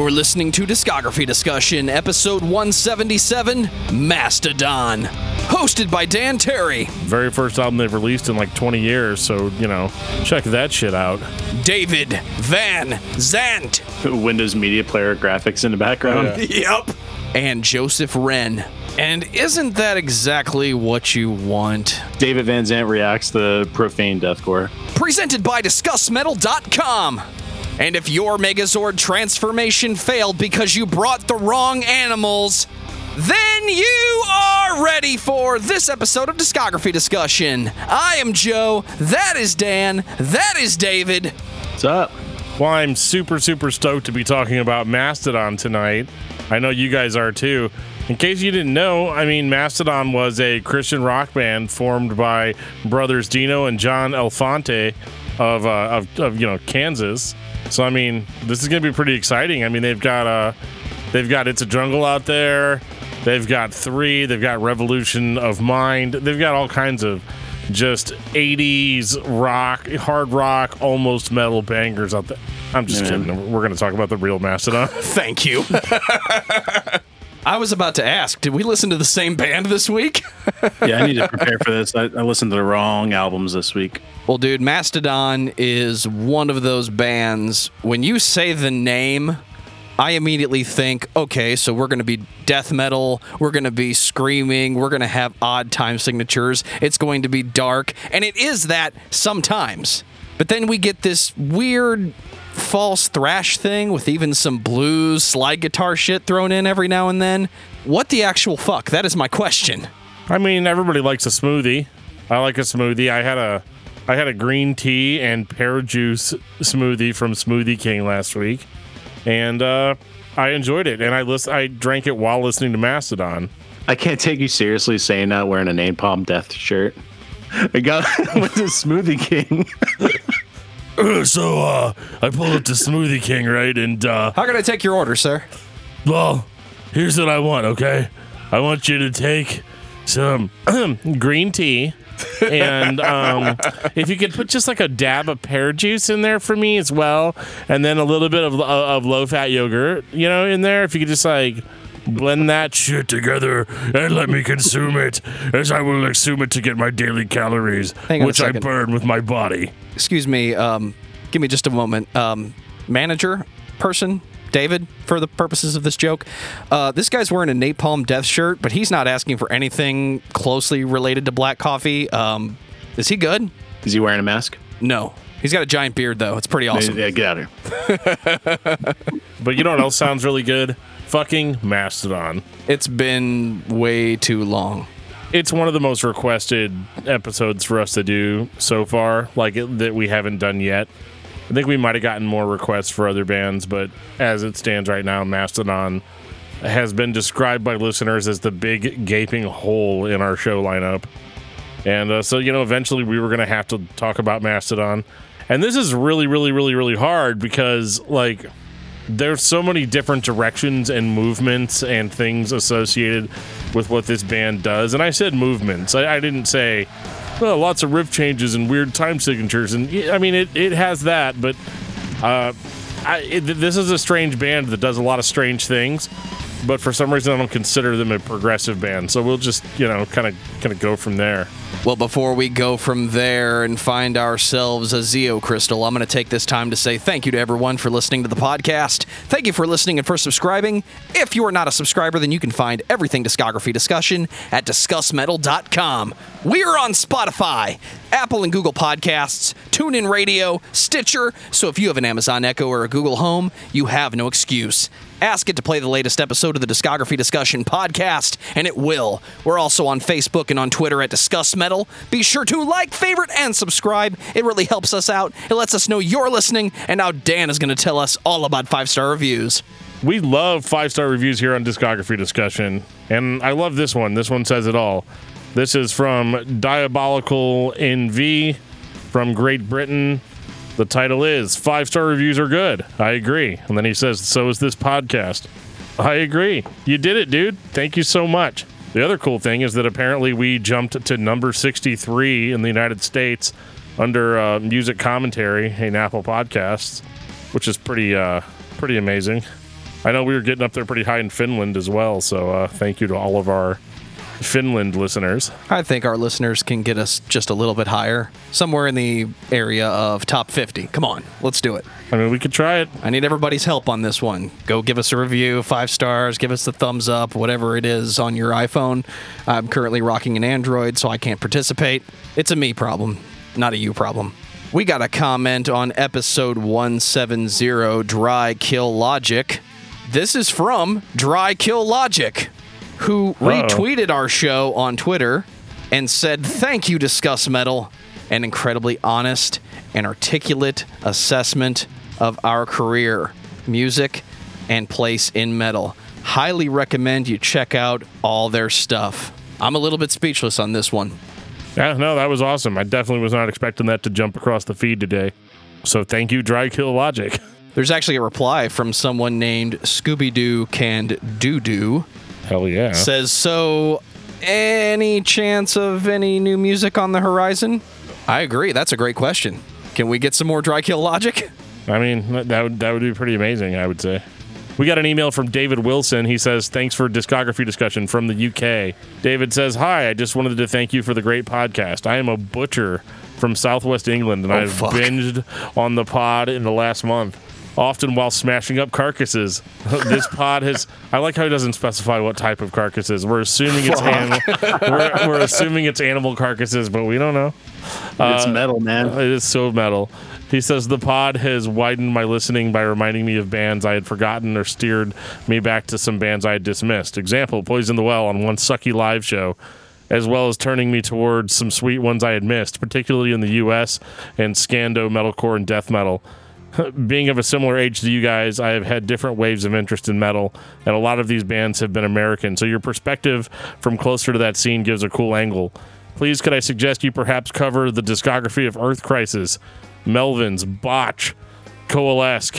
You're listening to Discography Discussion, episode 177 Mastodon. Hosted by Dan Terry, Very first album they've released in like 20 years, so, you know, check that shit out. David Van Zant, Windows Media Player graphics in the background. yep, and Joseph Wren. And isn't that exactly what you want? David Van Zant reacts to profane deathcore. Presented by DiscussMetal.com. And if your Megazord transformation failed because you brought the wrong animals, then you are ready for this episode of Discography Discussion. I am Joe, that is Dan, that is David. What's up? Well, I'm super, super stoked to be talking about Mastodon tonight. I know you guys are too. In case you didn't know, I mean, Mastodon was a Christian rock band formed by brothers Dino and John Elefante of, uh, of, of you know Kansas. So I mean, this is gonna be pretty exciting. I mean, they've got uh, they've got It's a Jungle out there. They've got three. They've got Revolution of Mind. They've got all kinds of just 80s rock, hard rock, almost metal bangers out there. I'm just Yeah. kidding. We're going to talk about the real Mastodon. Thank you. I was about to ask, did we listen to the same band this week? Yeah, I need to prepare for this. I, I listened to the wrong albums this week. Well, dude, Mastodon is one of those bands. When you say the name, I immediately think, okay, so we're going to be death metal, we're going to be screaming, we're going to have odd time signatures, it's going to be dark, and it is that sometimes. But then we get this weird false thrash thing with even some blues, slide guitar shit thrown in every now and then. What the actual fuck? That is my question. I mean, everybody likes a smoothie. I like a smoothie. I had a I had a green tea and pear juice smoothie from Smoothie King last week, and uh, I enjoyed it. And I list I drank it while listening to Mastodon. I can't take you seriously saying that wearing a napalm death shirt. I got with the Smoothie King. so uh, I pulled up to Smoothie King, right? And uh, How can I take your order, sir? well, here's what I want. Okay, I want you to take some green tea. and um, if you could put just like a dab of pear juice in there for me as well, and then a little bit of, of low fat yogurt, you know, in there. If you could just like blend that shit together and let me consume it, as I will consume it to get my daily calories, Hang on a which I second. burn with my body. excuse me, um, give me just a moment. Um, manager, person, David, for the purposes of this joke, uh, this guy's wearing a Napalm Death shirt, but he's not asking for anything closely related to black coffee. Um, is he good? Is he wearing a mask? No. He's got a giant beard, though. It's pretty awesome. Yeah, get out of here. But you know what else sounds really good? Fucking Mastodon. It's been way too long. It's one of the most requested episodes for us to do so far, like it, that we haven't done yet. I think we might have gotten more requests for other bands, but as it stands right now, Mastodon has been described by listeners as the big gaping hole in our show lineup. And uh, so, you know, eventually we were going to have to talk about Mastodon. And this is really, really, really, really hard because, like, there's so many different directions and movements and things associated with what this band does. And I said movements. I, I didn't say well, lots of riff changes and weird time signatures. And I mean, it, it has that, but uh, I, it, this is a strange band that does a lot of strange things. But for some reason, I don't consider them a progressive band. So we'll just, you know, kind of kind of go from there. Well, before we go from there and find ourselves a Zeo crystal, I'm going to take this time to say thank you to everyone for listening to the podcast. Thank you for listening and for subscribing. If you are not a subscriber, then you can find everything discography discussion at discussmetal.com. We are on Spotify, Apple and Google Podcasts, TuneIn Radio, Stitcher. So if you have an Amazon Echo or a Google Home, you have no excuse. Ask it to play the latest episode of the Discography Discussion podcast, and it will. We're also on Facebook and on Twitter at Discuss Metal. Be sure to like, favorite, and subscribe. It really helps us out. It lets us know you're listening, and now Dan is going to tell us all about five star reviews. We love five star reviews here on Discography Discussion, and I love this one. This one says it all. This is from Diabolical NV from Great Britain. The title is Five Star Reviews Are Good. I agree. And then he says, So is this podcast. I agree. You did it, dude. Thank you so much. The other cool thing is that apparently we jumped to number 63 in the United States under uh, music commentary in Apple Podcasts, which is pretty uh, pretty amazing. I know we were getting up there pretty high in Finland as well. So uh, thank you to all of our Finland listeners. I think our listeners can get us just a little bit higher, somewhere in the area of top 50. Come on, let's do it. I mean, we could try it. I need everybody's help on this one. Go give us a review, five stars, give us the thumbs up, whatever it is on your iPhone. I'm currently rocking an Android, so I can't participate. It's a me problem, not a you problem. We got a comment on episode 170 Dry Kill Logic. This is from Dry Kill Logic, who retweeted our show on Twitter and said, Thank you, Discuss Metal. An incredibly honest and articulate assessment of our career, music, and place in metal. Highly recommend you check out all their stuff. I'm a little bit speechless on this one. Yeah, no, that was awesome. I definitely was not expecting that to jump across the feed today. So thank you, Dry Kill Logic. There's actually a reply from someone named Scooby Doo Canned Doo Doo. Hell yeah. Says, So, any chance of any new music on the horizon? I agree. That's a great question. Can we get some more Dry Kill Logic? I mean, that- would that would be pretty amazing. I would say. We got an email from David Wilson. He says, "Thanks for discography discussion from the UK." David says, "Hi, I just wanted to thank you for the great podcast. I am a butcher from Southwest England, and Oh, I've fuck. binged on the pod in the last month." Often while smashing up carcasses. this pod has. I like how he doesn't specify what type of carcasses. We're assuming it's animal. We're, we're assuming it's animal carcasses, but we don't know. it's uh, metal, man. Uh, it is so metal. He says the pod has widened my listening by reminding me of bands I had forgotten or steered me back to some bands I had dismissed. Example, Poison the Well on one sucky live show, as well as turning me towards some sweet ones I had missed, particularly in the US and Scando, metalcore, and death metal. Being of a similar age to you guys, I have had different waves of interest in metal, and a lot of these bands have been American. So your perspective from closer to that scene gives a cool angle. Please, could I suggest you perhaps cover the discography of Earth Crisis, Melvins, Botch, Coalesce,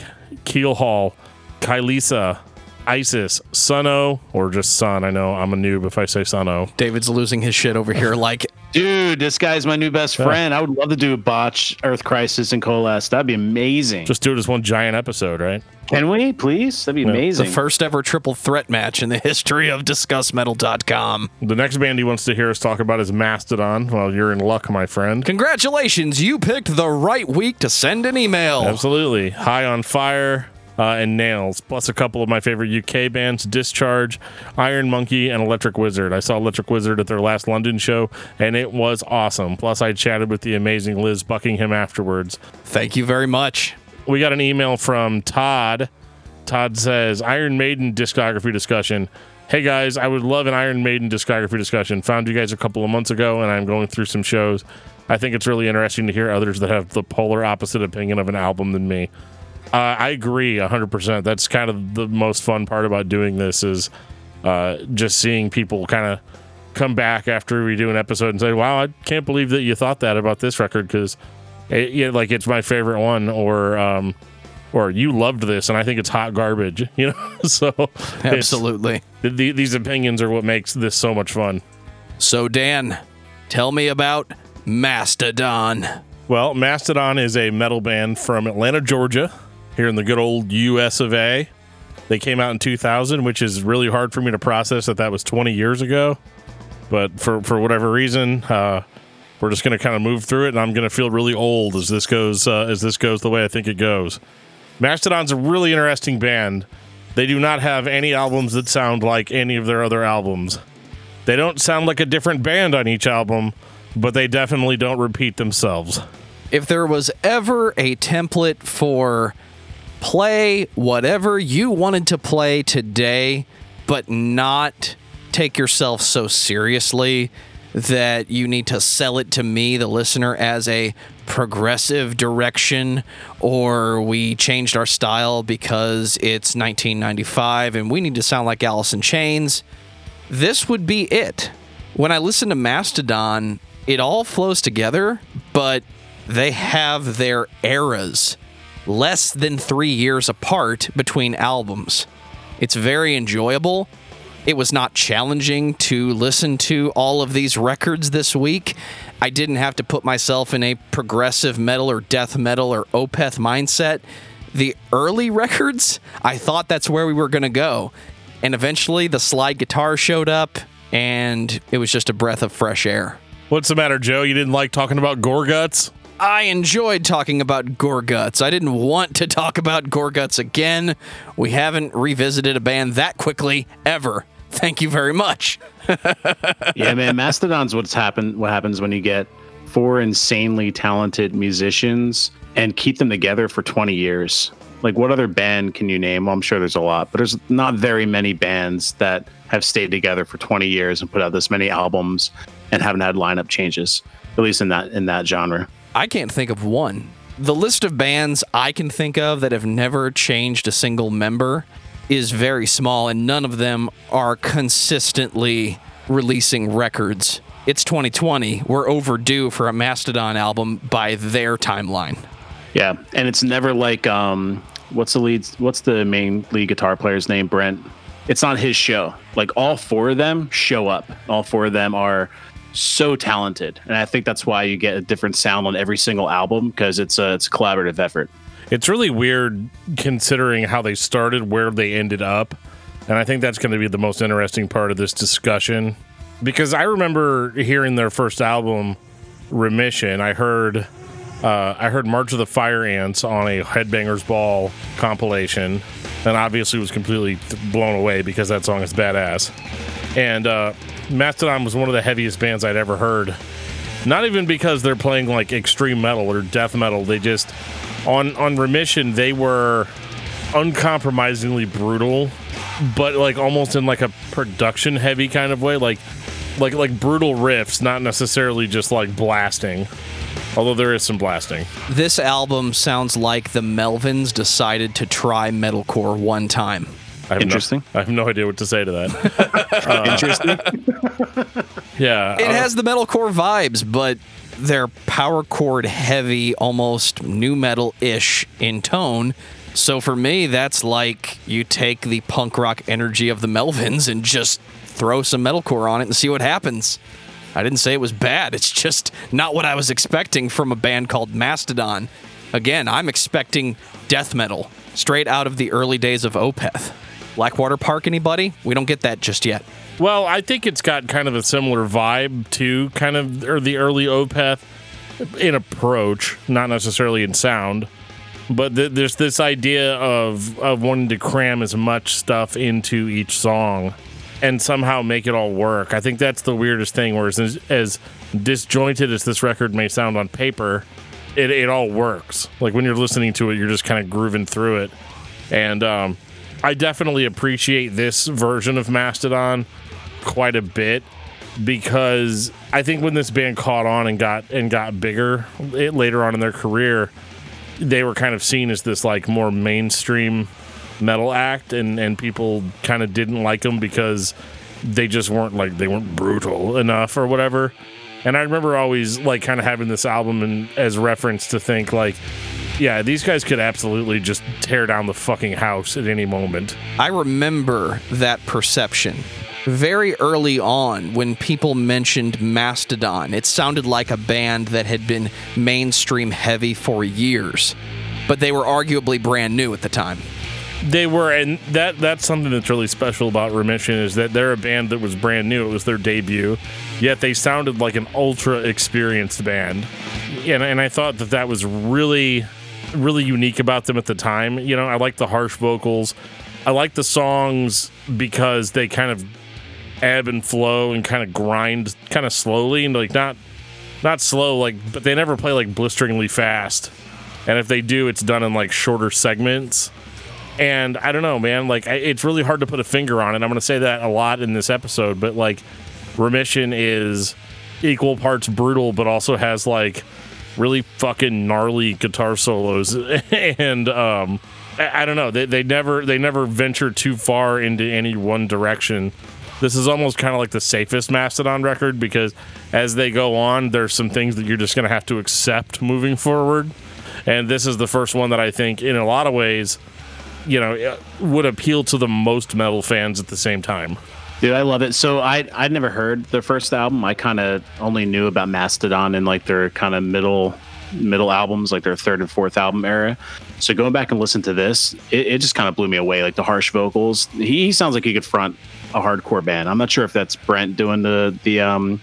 Keelhaul, Kylesa, Isis, Suno, or just Sun. I know I'm a noob if I say Suno. David's losing his shit over here. Like, Dude, this guy's my new best friend. I would love to do a botch, Earth Crisis, and Coalesce. That'd be amazing. Just do it as one giant episode, right? Can we, please? That'd be amazing. the first ever triple threat match in the history of DiscussMetal.com. The next band he wants to hear us talk about is Mastodon. Well, you're in luck, my friend. Congratulations, you picked the right week to send an email. Absolutely. High on Fire uh, and Nails, plus a couple of my favorite UK bands Discharge, Iron Monkey, and Electric Wizard. I saw Electric Wizard at their last London show, and it was awesome. Plus, I chatted with the amazing Liz Buckingham afterwards. Thank you very much. We got an email from Todd. Todd says, Iron Maiden discography discussion. Hey guys, I would love an Iron Maiden discography discussion. Found you guys a couple of months ago, and I'm going through some shows. I think it's really interesting to hear others that have the polar opposite opinion of an album than me. Uh, I agree 100%. That's kind of the most fun part about doing this is uh, just seeing people kind of come back after we do an episode and say, "Wow, I can't believe that you thought that about this record because, it, yeah, like it's my favorite one," or um, or you loved this and I think it's hot garbage. You know, so Absolutely. th- th- these opinions are what makes this so much fun. So, Dan, tell me about Mastodon. Well, Mastodon is a metal band from Atlanta, Georgia, here in the good old US of A. They came out in 2000, which is really hard for me to process that that was 20 years ago. But for, for whatever reason, uh, we're just going to kind of move through it, and I'm going to feel really old as this goes uh, as this goes the way I think it goes. Mastodon's a really interesting band. They do not have any albums that sound like any of their other albums. They don't sound like a different band on each album, but they definitely don't repeat themselves. If there was ever a template for play whatever you wanted to play today, but not take yourself so seriously that you need to sell it to me, the listener, as a progressive direction, or we changed our style because it's 1995 and we need to sound like Alice in Chains, this would be it. When I listen to Mastodon, it all flows together, but they have their eras less than three years apart between albums. It's very enjoyable. It was not challenging to listen to all of these records this week. I didn't have to put myself in a progressive metal or death metal or Opeth mindset. the early records, I thought that's where we were going to go. And eventually the slide guitar showed up and it was just a breath of fresh air. What's the matter, Joe? You didn't like talking about Gorguts? I enjoyed talking about Gorguts. I didn't want to talk about Gorguts again. We haven't revisited a band that quickly ever. Thank you very much. yeah, man, Mastodon's what's happened. What happens when you get four insanely talented musicians and keep them together for 20 years? Like, what other band can you name? Well, I'm sure there's a lot, but there's not very many bands that have stayed together for 20 years and put out this many albums and haven't had lineup changes, at least in that in that genre. I can't think of one. The list of bands I can think of that have never changed a single member is very small, and none of them are consistently releasing records. It's 2020. We're overdue for a Mastodon album by their timeline. Yeah, and it's never like um, what's the lead? What's the main lead guitar player's name? Brent. It's not his show. Like all four of them show up. All four of them are so talented, and I think that's why you get a different sound on every single album because it's a it's a collaborative effort. It's really weird considering how they started, where they ended up, and I think that's going to be the most interesting part of this discussion because I remember hearing their first album, Remission. I heard. Uh, I heard March of the Fire Ants on a Headbangers Ball compilation, and obviously was completely blown away because that song is badass. And uh, Mastodon was one of the heaviest bands I'd ever heard. Not even because they're playing like extreme metal or death metal. They just on on Remission they were uncompromisingly brutal, but like almost in like a production heavy kind of way, like like like brutal riffs, not necessarily just like blasting. Although there is some blasting. This album sounds like the Melvins decided to try metalcore one time. I have Interesting. No, I have no idea what to say to that. uh, Interesting. yeah, It uh, has the metalcore vibes, but they're power chord heavy, almost new metal ish in tone. So for me, that's like you take the punk rock energy of the Melvins and just throw some metalcore on it and see what happens. I didn't say it was bad. It's just not what I was expecting from a band called Mastodon. Again, I'm expecting death metal straight out of the early days of Opeth. Blackwater Park, anybody? We don't get that just yet. Well, I think it's got kind of a similar vibe to kind of or the early Opeth in approach, not necessarily in sound. But th- there's this idea of of wanting to cram as much stuff into each song and somehow make it all work. I think that's the weirdest thing. Whereas as, as disjointed as this record may sound on paper, it, it all works. Like when you're listening to it, you're just kind of grooving through it. And um, I definitely appreciate this version of Mastodon quite a bit because I think when this band caught on and got and got bigger it, later on in their career, they were kind of seen as this like more mainstream metal act, and and people kind of didn't like them because they just weren't like they weren't brutal enough or whatever. And I remember always like kind of having this album and as reference to think like, yeah, these guys could absolutely just tear down the fucking house at any moment. I remember that perception. Very early on, when people mentioned Mastodon, it sounded like a band that had been mainstream heavy for years, but they were arguably brand new at the time. They were, and that that's something that's really special about Remission is that they're a band that was brand new. It was their debut, yet they sounded like an ultra experienced band, and and I thought that that was really, really unique about them at the time. You know, I like the harsh vocals, I like the songs because they kind of ebb and flow and kind of grind kind of slowly and like not not slow like but they never play like blisteringly fast and if they do it's done in like shorter segments and i don't know man like I, it's really hard to put a finger on it. I'm going to say that a lot in this episode but like remission is equal parts brutal but also has like really fucking gnarly guitar solos. And um I, don't know. They, they never they never venture too far into any one direction. This is almost kind of like the safest Mastodon record because as they go on, there's some things that you're just going to have to accept moving forward. And this is the first one that I think, in a lot of ways, you know, would appeal to the most metal fans at the same time. Dude, I love it. So I I'd never heard their first album. I kind of only knew about Mastodon and like their kind of middle middle albums, like their third and fourth album era. So going back and listen to this, it, it just kind of blew me away. Like the harsh vocals, he, he sounds like he could front a hardcore band. I'm not sure if that's Brent doing the the um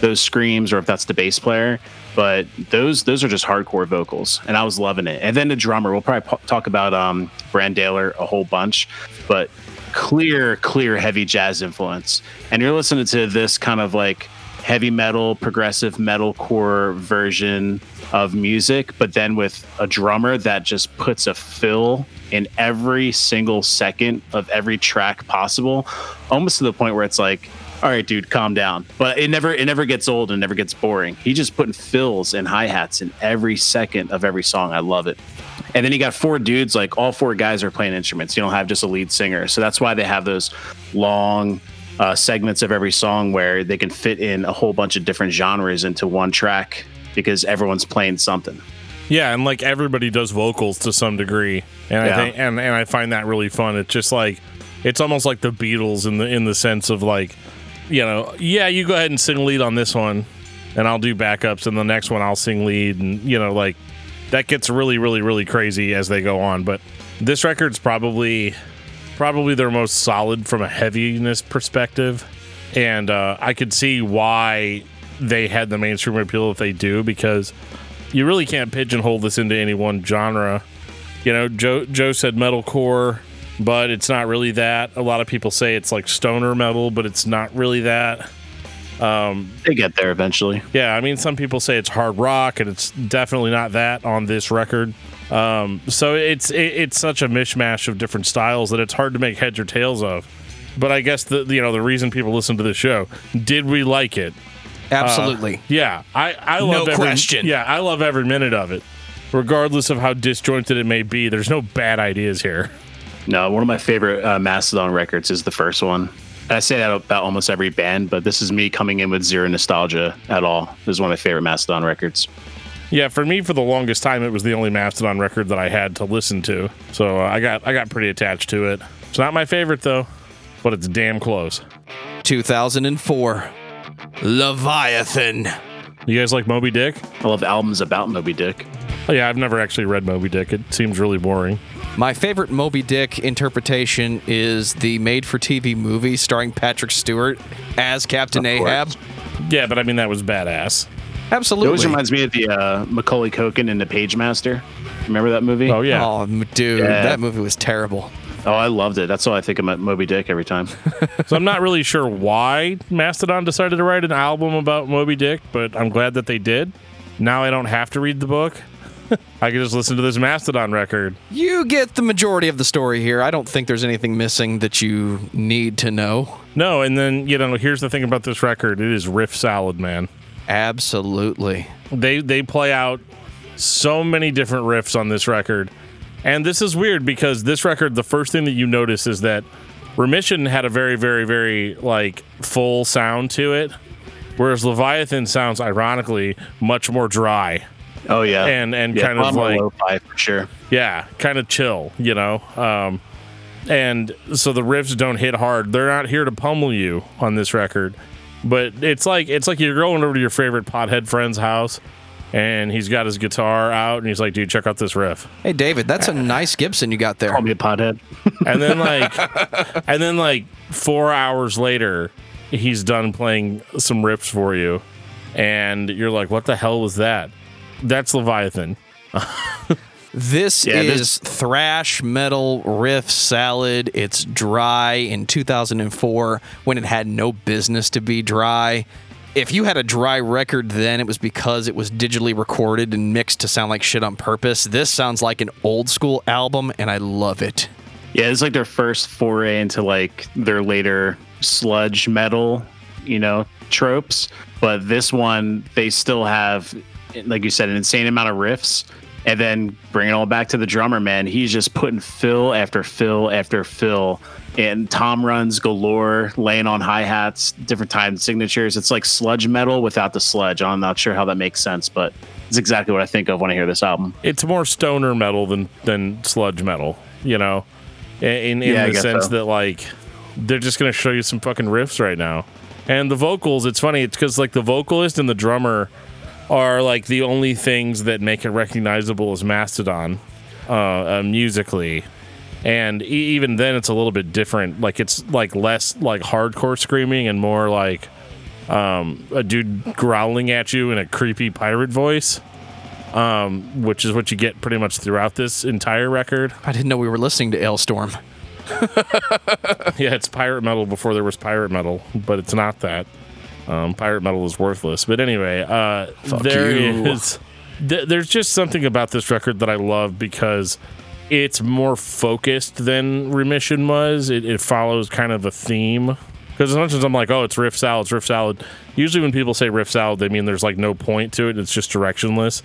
those screams or if that's the bass player, but those those are just hardcore vocals, and I was loving it. And then the drummer, we'll probably po- talk about um Brann Dailor a whole bunch, but clear, clear heavy jazz influence. And you're listening to this kind of like heavy metal, progressive metalcore version of music, but then with a drummer that just puts a fill in every single second of every track possible, almost to the point where it's like, all right, dude, calm down. But it never it never gets old and never gets boring. He just putting fills and hi hats in every second of every song. I love it. And then you got four dudes, like all four guys are playing instruments. You don't have just a lead singer. So that's why they have those long uh, segments of every song where they can fit in a whole bunch of different genres into one track because everyone's playing something. Yeah, and like everybody does vocals to some degree, and Yeah. I think and, and I find that really fun. It's just like it's almost like the Beatles in the in the sense of like, you know, yeah, you go ahead and sing lead on this one, and I'll do backups, and the next one I'll sing lead, and you know, like that gets really, really, really crazy as they go on. But this record's probably probably their most solid from a heaviness perspective, and uh, I could see why they had the mainstream appeal that they do because you really can't pigeonhole this into any one genre. You know, Joe Joe said metalcore, but it's not really that. A lot of people say it's like stoner metal, but it's not really that. They get there eventually. Yeah, I mean, some people say it's hard rock, and it's definitely not that on this record. Um, so it's it, it's such a mishmash of different styles that it's hard to make heads or tails of. But I guess the you know the reason people listen to the show did we like it? Absolutely. Yeah, I I love every, question. Yeah, I love every minute of it, regardless of how disjointed it may be. There's no bad ideas here. No, one of my favorite uh, Mastodon records is the first one. I say that about almost every band, but this is me coming in with zero nostalgia at all. This is one of my favorite Mastodon records. Yeah, for me, for the longest time, it was the only Mastodon record that I had to listen to. So uh, I got I got pretty attached to it. It's not my favorite though, but it's damn close. 2004. Leviathan. You guys like Moby Dick? I love albums about Moby Dick. Oh, yeah, I've never actually read Moby Dick. It seems really boring. My favorite Moby Dick interpretation is the made for TV movie starring Patrick Stewart as Captain Of course. Ahab. Yeah, but I mean that was badass. Absolutely. It always reminds me of the uh, Macaulay Culkin in The Pagemaster. Remember that movie? Oh yeah. Oh, dude, Yeah. that movie was terrible. Oh, I loved it. That's why I think of Moby Dick every time. So I'm not really sure why Mastodon decided to write an album about Moby Dick, but I'm glad that they did. Now I don't have to read the book. I can just listen to this Mastodon record. You get the majority of the story here. I don't think there's anything missing that you need to know. No, and then you know, here's the thing about this record: it is riff salad, man. Absolutely. They they play out so many different riffs on this record, and this is weird because this record, the first thing that you notice is that Remission had a very, very, very like full sound to it, whereas Leviathan sounds ironically much more dry. Oh yeah, And- and yeah, kind of a lot like- lo-fi for sure. Yeah, kind of chill, you know. Um, and so the riffs don't hit hard. They're not here to pummel you on this record, but it's like it's like you're going over to your favorite pothead friend's house, and he's got his guitar out, and he's like, "Dude, check out this riff." Hey, David, that's a nice Gibson you got there. Call me a pothead. And then like, and then like four hours later, he's done playing some riffs for you, and you're like, "What the hell was that?" That's Leviathan. This Yeah, is this- thrash metal riff salad. It's dry in 2004 when it had no business to be dry. If you had a dry record then, it was because it was digitally recorded and mixed to sound like shit on purpose. This sounds like an old school album, and I love it. Yeah, it's like their first foray into like their later sludge metal, you know, tropes. But this one, they still have, like you said, an insane amount of riffs. And then bring it all back to the drummer, man. He's just putting fill after fill after fill. And tom runs galore, laying on hi hats, different time signatures. It's like sludge metal without the sludge. I'm not sure how that makes sense, but it's exactly what I think of when I hear this album. it's more stoner metal than than sludge metal, you know, in in Yeah, the sense so. that like they're just gonna show you some fucking riffs right now, and the vocals. It's funny, it's because like the vocalist and the drummer are like the only things that make it recognizable as Mastodon uh, uh, musically. And e- even then, it's a little bit different. Like it's like less like hardcore screaming and more like um, a dude growling at you in a creepy pirate voice, um, which is what you get pretty much throughout this entire record. I didn't know we were listening to Alestorm. Yeah, it's pirate metal before there was pirate metal, but it's not that. Um, pirate metal is worthless. But anyway, uh, there is- th- there's just something about this record that I love because it's more focused than Remission was. It, it follows kind of a theme. Because as much as I'm like, oh, it's riff salad, it's riff salad. Usually when people say riff salad, they mean there's like no point to it. It's just directionless.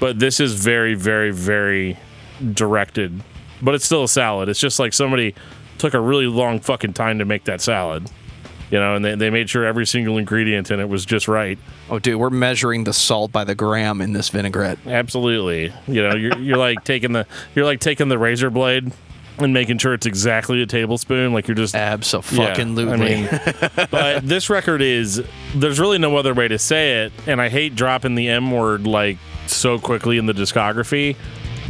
But this is very, very, very directed. But it's still a salad. It's just like somebody took a really long fucking time to make that salad. You know, and they, they made sure every single ingredient in it was just right. Oh, dude, we're measuring the salt by the gram in this vinaigrette. Absolutely. You know, you're, you're like taking the you're like taking the razor blade and making sure it's exactly a tablespoon. Like you're just Absolutely. I mean, but this record is there's really no other way to say it, and I hate dropping the M word like so quickly in the discography,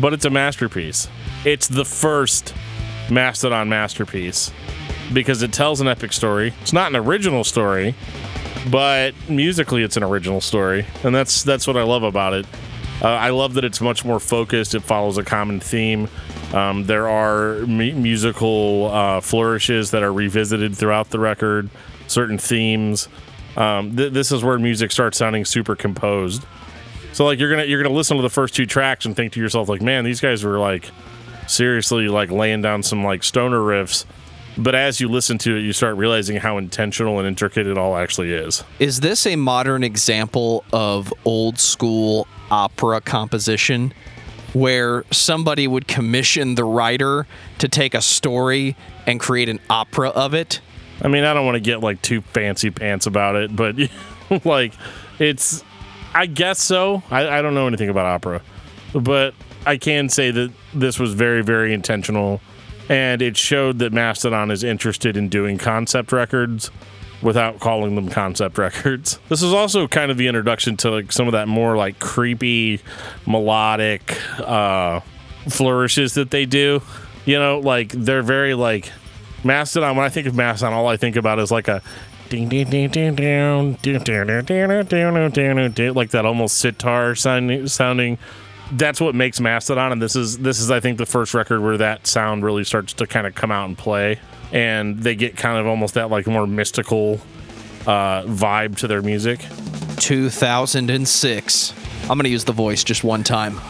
but it's a masterpiece. It's the first Mastodon masterpiece because it tells an epic story. It's not an original story, but musically it's an original story, and that's that's what I love about it. Uh, I love that it's much more focused. It follows a common theme. Um, there are mu- musical uh, flourishes that are revisited throughout the record. Certain themes. Um, th- this is where music starts sounding super composed. So like you're gonna you're gonna listen to the first two tracks and think to yourself like, man, these guys were like seriously like laying down some like stoner riffs. But as you listen to it, you start realizing how intentional and intricate it all actually is. Is this a modern example of old school opera composition where somebody would commission the writer to take a story and create an opera of it? I mean, I don't want to get like too fancy pants about it, but like it's, I guess so. I, I don't know anything about opera, but I can say that this was very, very intentional. And it showed that Mastodon is interested in doing concept records without calling them concept records. This is also kind of the introduction to like some of that more like creepy melodic uh flourishes that they do. You know, like they're very like Mastodon. When I think of Mastodon, all I think about is like a ding ding ding ding ding ding ding ding ding ding ding like that almost sitar sounding that's what makes Mastodon, and this is this is I think the first record where that sound really starts to kind of come out and play, and they get kind of almost that like more mystical uh, vibe to their music. 2006. I'm going to use the voice just one time.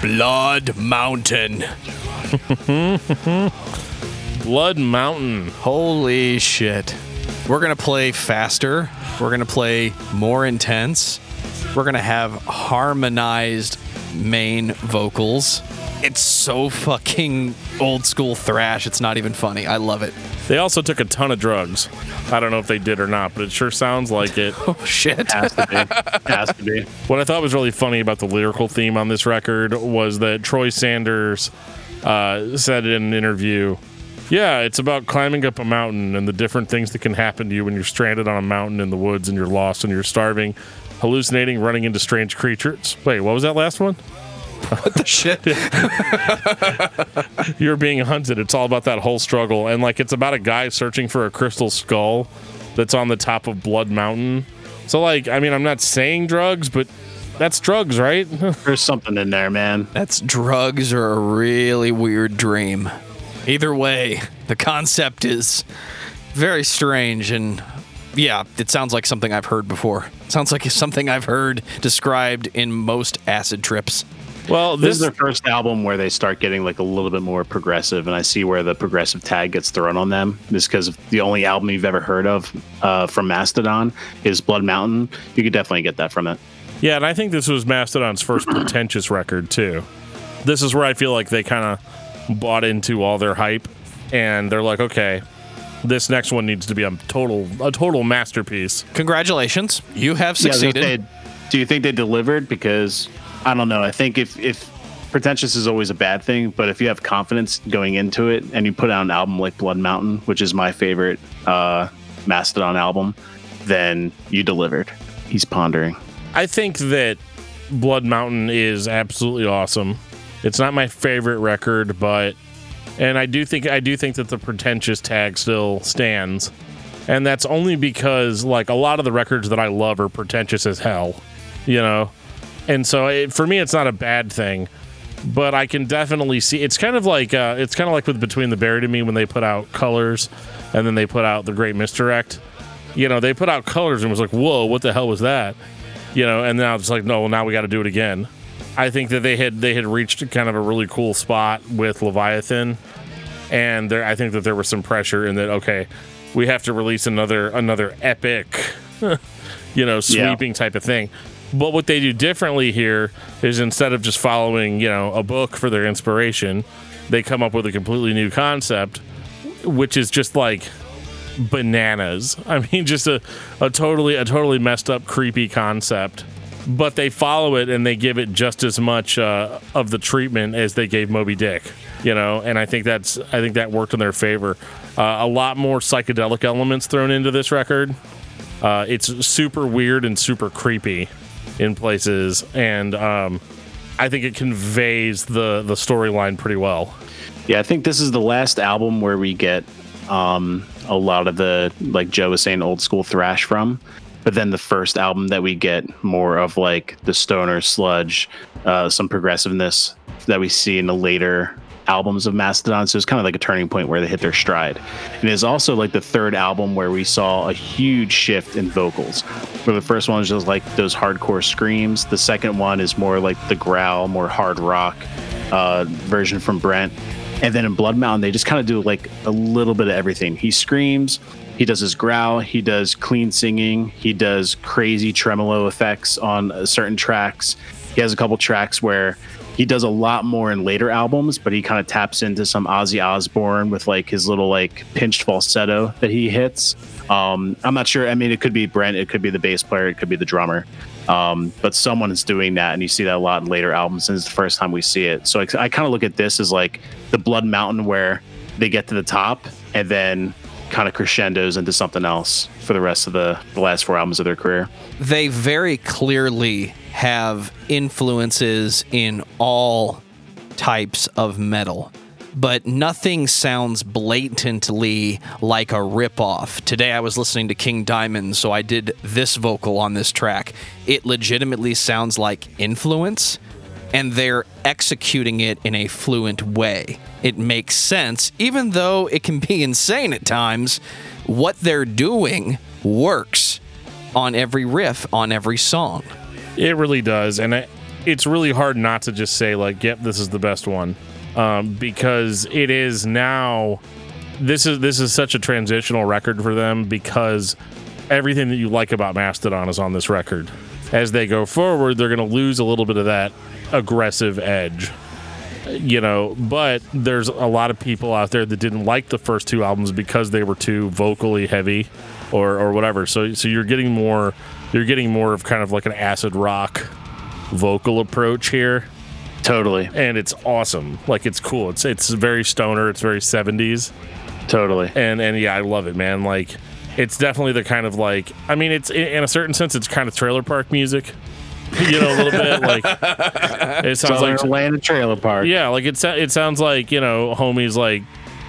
Blood Mountain. Blood Mountain. Holy shit. We're going to play faster. We're going to play more intense. We're going to have harmonized main vocals. It's so fucking old school thrash. It's not even funny. I love it. They also took a ton of drugs. I don't know if they did or not, but it sure sounds like it. Oh, shit. Has to be. Has to be. What I thought was really funny about the lyrical theme on this record was that Troy Sanders uh, said in an interview, "Yeah, it's about climbing up a mountain and the different things that can happen to you when you're stranded on a mountain in the woods and you're lost and you're starving, hallucinating, running into strange creatures." Wait, what was that last one? What the shit? You're being hunted. It's all about that whole struggle, and like it's about a guy searching for a crystal skull that's on the top of Blood Mountain. So, like, I mean, I'm not saying drugs, but that's drugs, right? There's something in there, man. That's drugs or a really weird dream. Either way, the concept is very strange and yeah, it sounds like something I've heard before. Sounds like something I've heard described in most acid trips. Well, This is their first album where they start getting like a little bit more progressive, and I see where the progressive tag gets thrown on them. Just because the only album you've ever heard of uh, from Mastodon is Blood Mountain, you could definitely get that from it. Yeah, and I think this was Mastodon's first pretentious record too. This is where I feel like they kind of bought into all their hype, and they're like, okay, this next one needs to be a total a total masterpiece. Congratulations, you have Yeah, I succeeded. say, do you think they delivered? Because I don't know. I think if if pretentious is always a bad thing, but if you have confidence going into it and you put out an album like Blood Mountain, which is my favorite uh, Mastodon album, then you delivered. He's pondering. I think that Blood Mountain is absolutely awesome. It's not my favorite record, but and I do think I do think that the pretentious tag still stands. And that's only because like a lot of the records that I love are pretentious as hell, you know. And so it, for me it's not a bad thing, but I can definitely see it's kind of like uh, it's kind of like with Between the Buried and Me when they put out Colors and then they put out The Great Misdirect. You know, they put out Colors and was like, "Whoa, what the hell was that?" You know, and now it's like, "No, well, now we got to do it again." I think that they had they had reached kind of a really cool spot with Leviathan, and there I think that there was some pressure in that. Okay, we have to release another another epic, you know, sweeping type of thing. But what they do differently here is instead of just following you know a book for their inspiration, they come up with a completely new concept, which is just like bananas. I mean, just a, a totally a totally messed up, creepy concept but they follow it and they give it just as much uh, of the treatment as they gave Moby Dick, you know. And I think that's I think that worked in their favor. Uh, a lot more psychedelic elements thrown into this record. Uh, it's super weird and super creepy in places, and um, I think it conveys the the storyline pretty well. Yeah, I think this is the last album where we get um, a lot of the like Joe was saying, old school thrash from but then the first album that we get more of like the stoner sludge, uh, some progressiveness that we see in the later albums of Mastodon. So it's kind of like a turning point where they hit their stride. And it's also like the third album where we saw a huge shift in vocals. Where the first one was just like those hardcore screams. The second one is more like the growl, more hard rock uh, version from Brent. And then in Blood Mountain, they just kind of do like a little bit of everything. He screams, he does his growl, he does clean singing, he does crazy tremolo effects on uh, certain tracks. He has a couple tracks where he does a lot more in later albums, but he kind of taps into some Ozzy Osbourne with like his little like pinched falsetto that he hits. Um, I'm not sure. I mean, it could be Brent, it could be the bass player, it could be the drummer. Um, but someone is doing that, and you see that a lot in later albums. And it's the first time we see it. So I, I kind of look at this as like the Blood Mountain, where they get to the top and then kind of crescendos into something else for the rest of the, the last four albums of their career. They very clearly have influences in all types of metal, but nothing sounds blatantly like a ripoff. Today I was listening to King Diamond, so I did this vocal on this track. It legitimately sounds like influence, and they're executing it in a fluent way. It makes sense, even though it can be insane at times. What they're doing works on every riff, on every song. It really does, and it, it's really hard not to just say like, "Yep, this is the best one," um, because it is now. This is this is such a transitional record for them because everything that you like about Mastodon is on this record. As they go forward, they're going to lose a little bit of that aggressive edge you know but there's a lot of people out there that didn't like the first two albums because they were too vocally heavy or or whatever. So so you're getting more you're getting more of kind of like an acid rock vocal approach here. Totally, and it's awesome. Like it's cool. It's it's very stoner. It's very 70s totally. and and yeah i love it man. Like it's definitely the kind of like i mean it's in a certain sense it's kind of trailer park music you know a little bit like it sounds Southern like Atlanta Trailer Park. yeah like it, it sounds like you know homies like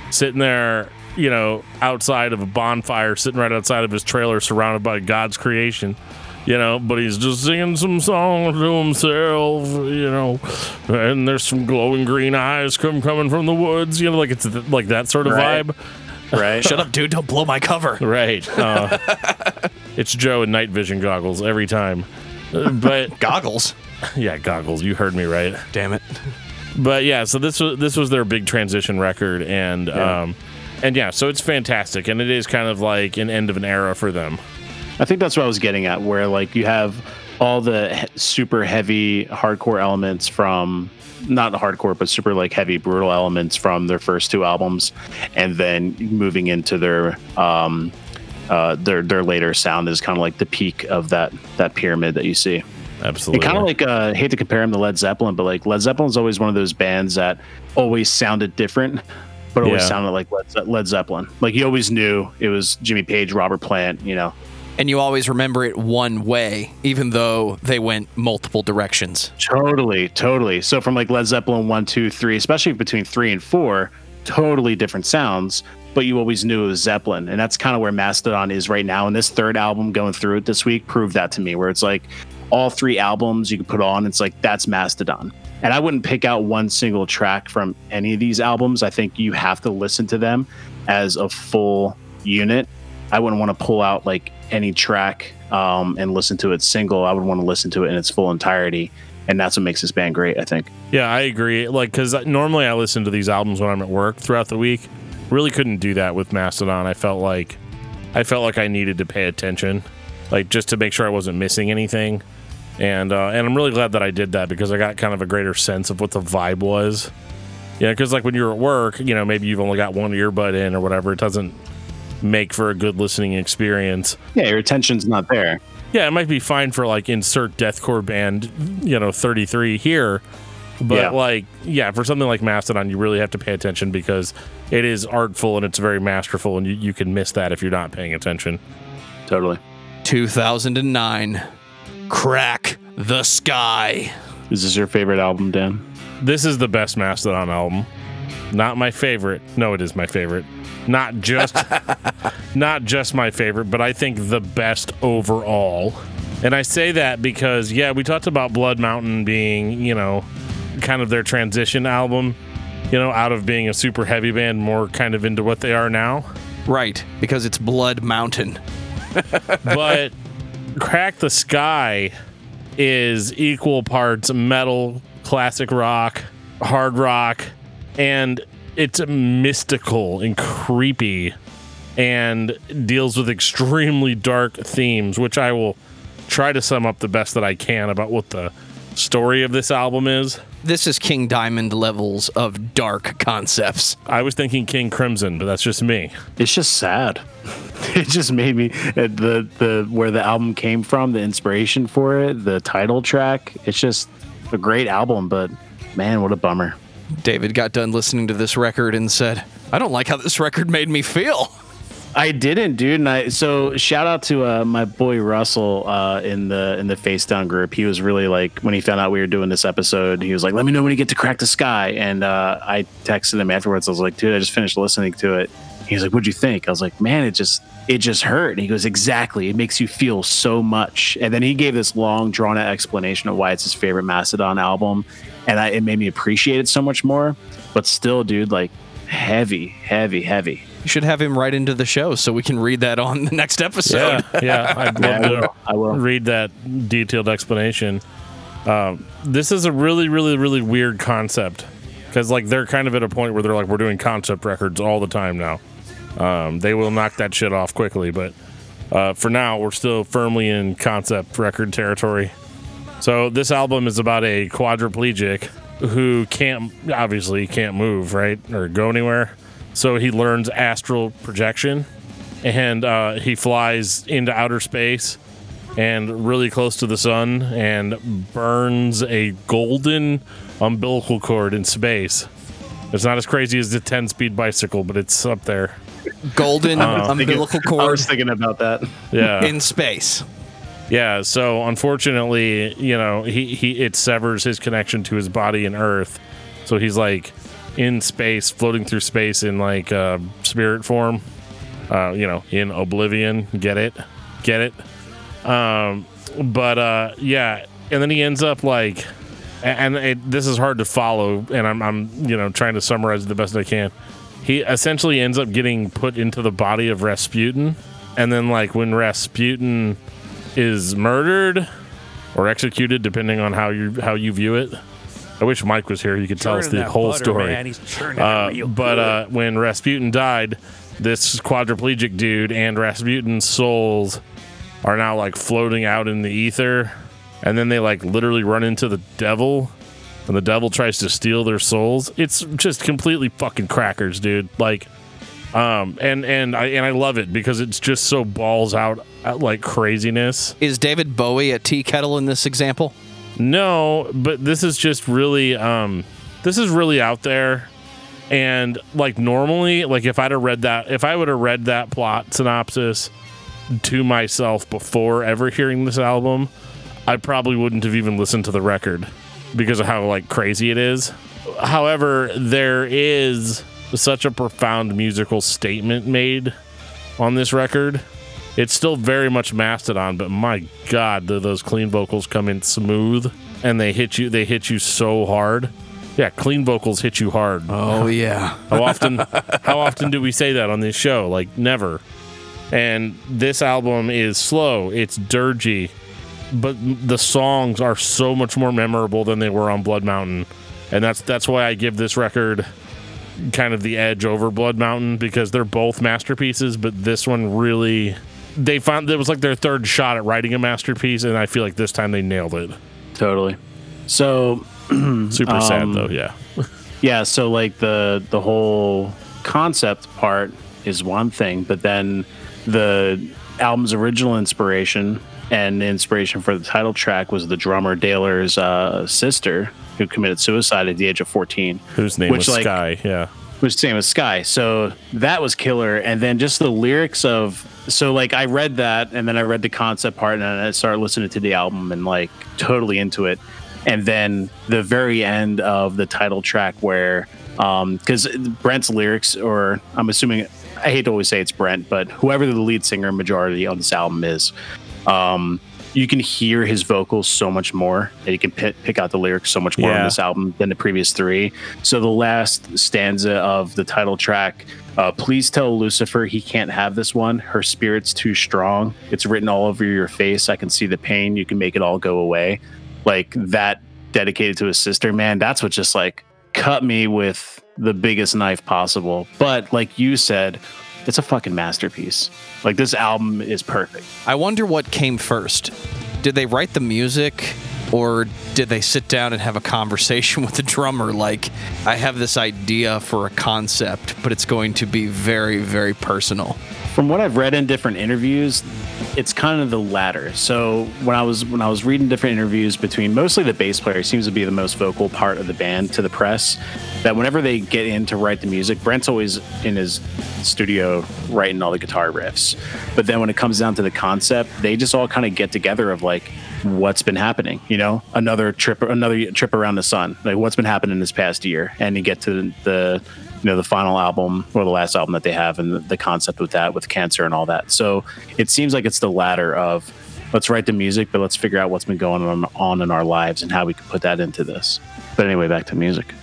sitting there you know outside of a bonfire sitting right outside of his trailer surrounded by god's creation you know but he's just singing some songs to himself you know and there's some glowing green eyes come coming from the woods you know like it's th- like that sort of Right. vibe right. Shut up, dude. Don't blow my cover. right uh, it's joe in night vision goggles every time but Goggles. yeah goggles you heard me right Damn it. but yeah, so this was this was their big transition record, and um, and yeah, so it's fantastic, and it is kind of like an end of an era for them. I think that's what I was getting at, where like you have all the he- super heavy hardcore elements from not hardcore, but super like heavy brutal elements from their first two albums, and then moving into their um, uh, their their later sound is kind of like the peak of that that pyramid that you see. Absolutely, It kind of like uh, hate to compare him to Led Zeppelin, but like Led Zeppelin's always one of those bands that always sounded different, but always Yeah. sounded like Led, Ze- Led Zeppelin. Like you always knew it was Jimmy Page, Robert Plant, you know, And you always remember it one way, even though they went multiple directions. Totally, totally. So from like Led Zeppelin one, two, three, especially between three and four, totally different sounds. But you always knew it was Zeppelin, and that's kind of where Mastodon is right now. And this third album going through it this week proved that to me, where it's like all three albums you can put on, it's like that's Mastodon. And I wouldn't pick out one single track from any of these albums. I think you have to listen to them as a full unit. I wouldn't want to pull out like any track um, and listen to it single. I would want to listen to it in its full entirety. And that's what makes this band great, I think. Yeah, I agree. Like, because normally I listen to these albums when I'm at work throughout the week. Really couldn't do that with Mastodon. I felt like, I felt like I needed to pay attention, like just to make sure I wasn't missing anything. And uh, and I'm really glad that I did that because I got kind of a greater sense of what the vibe was. Yeah, because like when you're at work, you know, maybe you've only got one earbud in or whatever. It doesn't make for a good listening experience. Yeah, your attention's not there. Yeah, it might be fine for like insert deathcore band, you know, 33 here. But Yeah. like, yeah, for something like Mastodon, you really have to pay attention because it is artful and it's very masterful, and you, you can miss that if you're not paying attention. Totally. 2009. Crack the Skye. Is this your favorite album, Dan? This is the best Mastodon album. Not my favorite. No, it is my favorite. Not just not just my favorite, but I think the best overall. And I say that because yeah, we talked about Blood Mountain being, you know, kind of their transition album, you know, out of being a super heavy band more kind of into what they are now. Right, because it's Blood Mountain. but Crack the Skye is equal parts metal, classic rock, hard rock, and it's mystical and creepy and deals with extremely dark themes, which I will try to sum up the best that I can about what the story of this album is. This is King Diamond levels of dark concepts. I was thinking King Crimson, but that's just me. It's just sad. It just made me uh, the the where the album came from, the inspiration for it, the title track. It's just a great album, but man, what a bummer. David got done listening to this record and said, I don't like how this record made me feel. I didn't, dude. And I so shout out to uh, my boy Russell uh, in the in the Face Down group. He was really like when he found out we were doing this episode. He was like, "Let me know when you get to Crack the Skye." And uh, I texted him afterwards. I was like, "Dude, I just finished listening to it." He's like, "What'd you think?" I was like, "Man, it just it just hurt." And he goes, "Exactly. It makes you feel so much." And then he gave this long, drawn out explanation of why it's his favorite Mastodon album, and I, it made me appreciate it so much more. But still, dude, like heavy, heavy, heavy. You should have him right into the show so we can read that on the next episode. Yeah, yeah. I'd Yeah, love I to will. I will. read that detailed explanation. Um, this is a really, really, really weird concept because, like, they're kind of at a point where they're like, we're doing concept records all the time now. Um, they will knock that shit off quickly, but uh, for now, we're still firmly in concept record territory. So this album is about a quadriplegic who can't obviously can't move right or go anywhere. So he learns astral projection, and uh, he flies into outer space and really close to the sun and burns a golden umbilical cord in space. It's not as crazy as the 10 speed bicycle, but it's up there. Golden Uh, umbilical I cord was thinking about that. Yeah. in space. Yeah, so unfortunately, you know, he, he it severs his connection to his body and Earth. So he's like in space, floating through space in like uh, spirit form. Uh, you know, in oblivion. Get it? Get it? Um, but uh, yeah, and then he ends up like, and it, this is hard to follow, and I'm I'm you know trying to summarize the best I can. He essentially ends up getting put into the body of Rasputin, and then like when Rasputin is murdered or executed, depending on how you how you view it. I wish Mike was here; he could tell us the whole butter, story. Man. He's churning Uh, real but good. uh, when Rasputin died, this quadriplegic dude and Rasputin's souls are now like floating out in the ether, and then they like literally run into the devil, and the devil tries to steal their souls. It's just completely fucking crackers, dude. Like, um, and and I and I love it because it's just so balls out uh, like craziness. Is David Bowie a tea kettle in this example? No, but this is just really um this is really out there. And like normally, like if I'd have read that if I would have read that plot synopsis to myself before ever hearing this album, I probably wouldn't have even listened to the record because of how like crazy it is. However, there is such a profound musical statement made on this record. It's still very much Mastodon, but my god, those clean vocals come in smooth and they hit you they hit you so hard. Yeah, clean vocals hit you hard. Oh yeah. How often how often do we say that on this show? Like never. And this album is slow, it's dirgy, but the songs are so much more memorable than they were on Blood Mountain. And that's that's why I give this record kind of the edge over Blood Mountain because they're both masterpieces, but this one really they found it was like their third shot at writing a masterpiece and I feel like this time they nailed it. Totally. So Super sad Um, though, yeah. yeah, so like the the whole concept part is one thing, but then the album's original inspiration and the inspiration for the title track was the drummer Dailor's uh, sister who committed suicide at the age of 14. Whose name which, was like, Skye, yeah. Was same as Skye. So that was killer. And then just the lyrics of so like I read that and then I read the concept part and I started listening to the album and like totally into it. And then the very end of the title track where um because Brent's lyrics or I'm assuming I hate to always say it's Brent, but whoever the lead singer majority on this album is, um you can hear his vocals so much more. And you can pick, pick out the lyrics so much more on this album than the previous three. So the last stanza of the title track uh, please tell lucifer he can't have this one her spirit's too strong. It's written all over your face. I can see the pain. You can make it all go away. Like that dedicated to his sister man that's what just like cut me with the biggest knife possible. But like you said it's a fucking masterpiece like this album is perfect I wonder what came first. Did they write the music or did they sit down and have a conversation with the drummer like I have this idea for a concept, but it's going to be very very personal. From what I've read in different interviews, it's kind of the latter. So when I was when I was reading different interviews between mostly the bass player seems to be the most vocal part of the band to the press, that whenever they get in to write the music, Brent's always in his studio writing all the guitar riffs. But then when it comes down to the concept, they just all kind of get together of like what's been happening, you know, another trip another trip around the sun. Like what's been happening this past year and you get to the you know the final album or the last album that they have and the, concept with that with cancer and all that so it seems like it's the latter of let's write the music but let's figure out what's been going on on in our lives and how we can put that into this but anyway back to music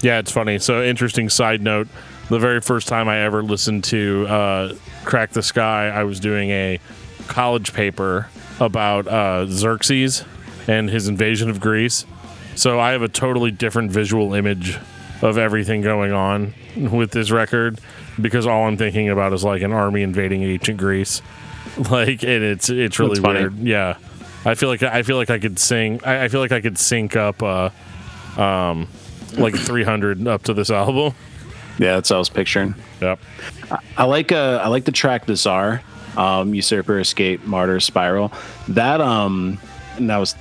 Yeah, it's funny. So, interesting side note the very first time I ever listened to uh, Crack the Skye, I was doing a college paper about uh, Xerxes and his invasion of Greece. So, I have a totally different visual image of everything going on with this record because all I'm thinking about is like an army invading ancient Greece. Like, and it's it's really funny. weird. Yeah. I feel like I feel like I could sing. I, I feel like I could sync up, uh, um, like 300 up to this album. yeah that's what i was picturing Yep. I like uh I like the track Bizarre, um, Usurper, Escape, Martyr, Spiral. That um and I was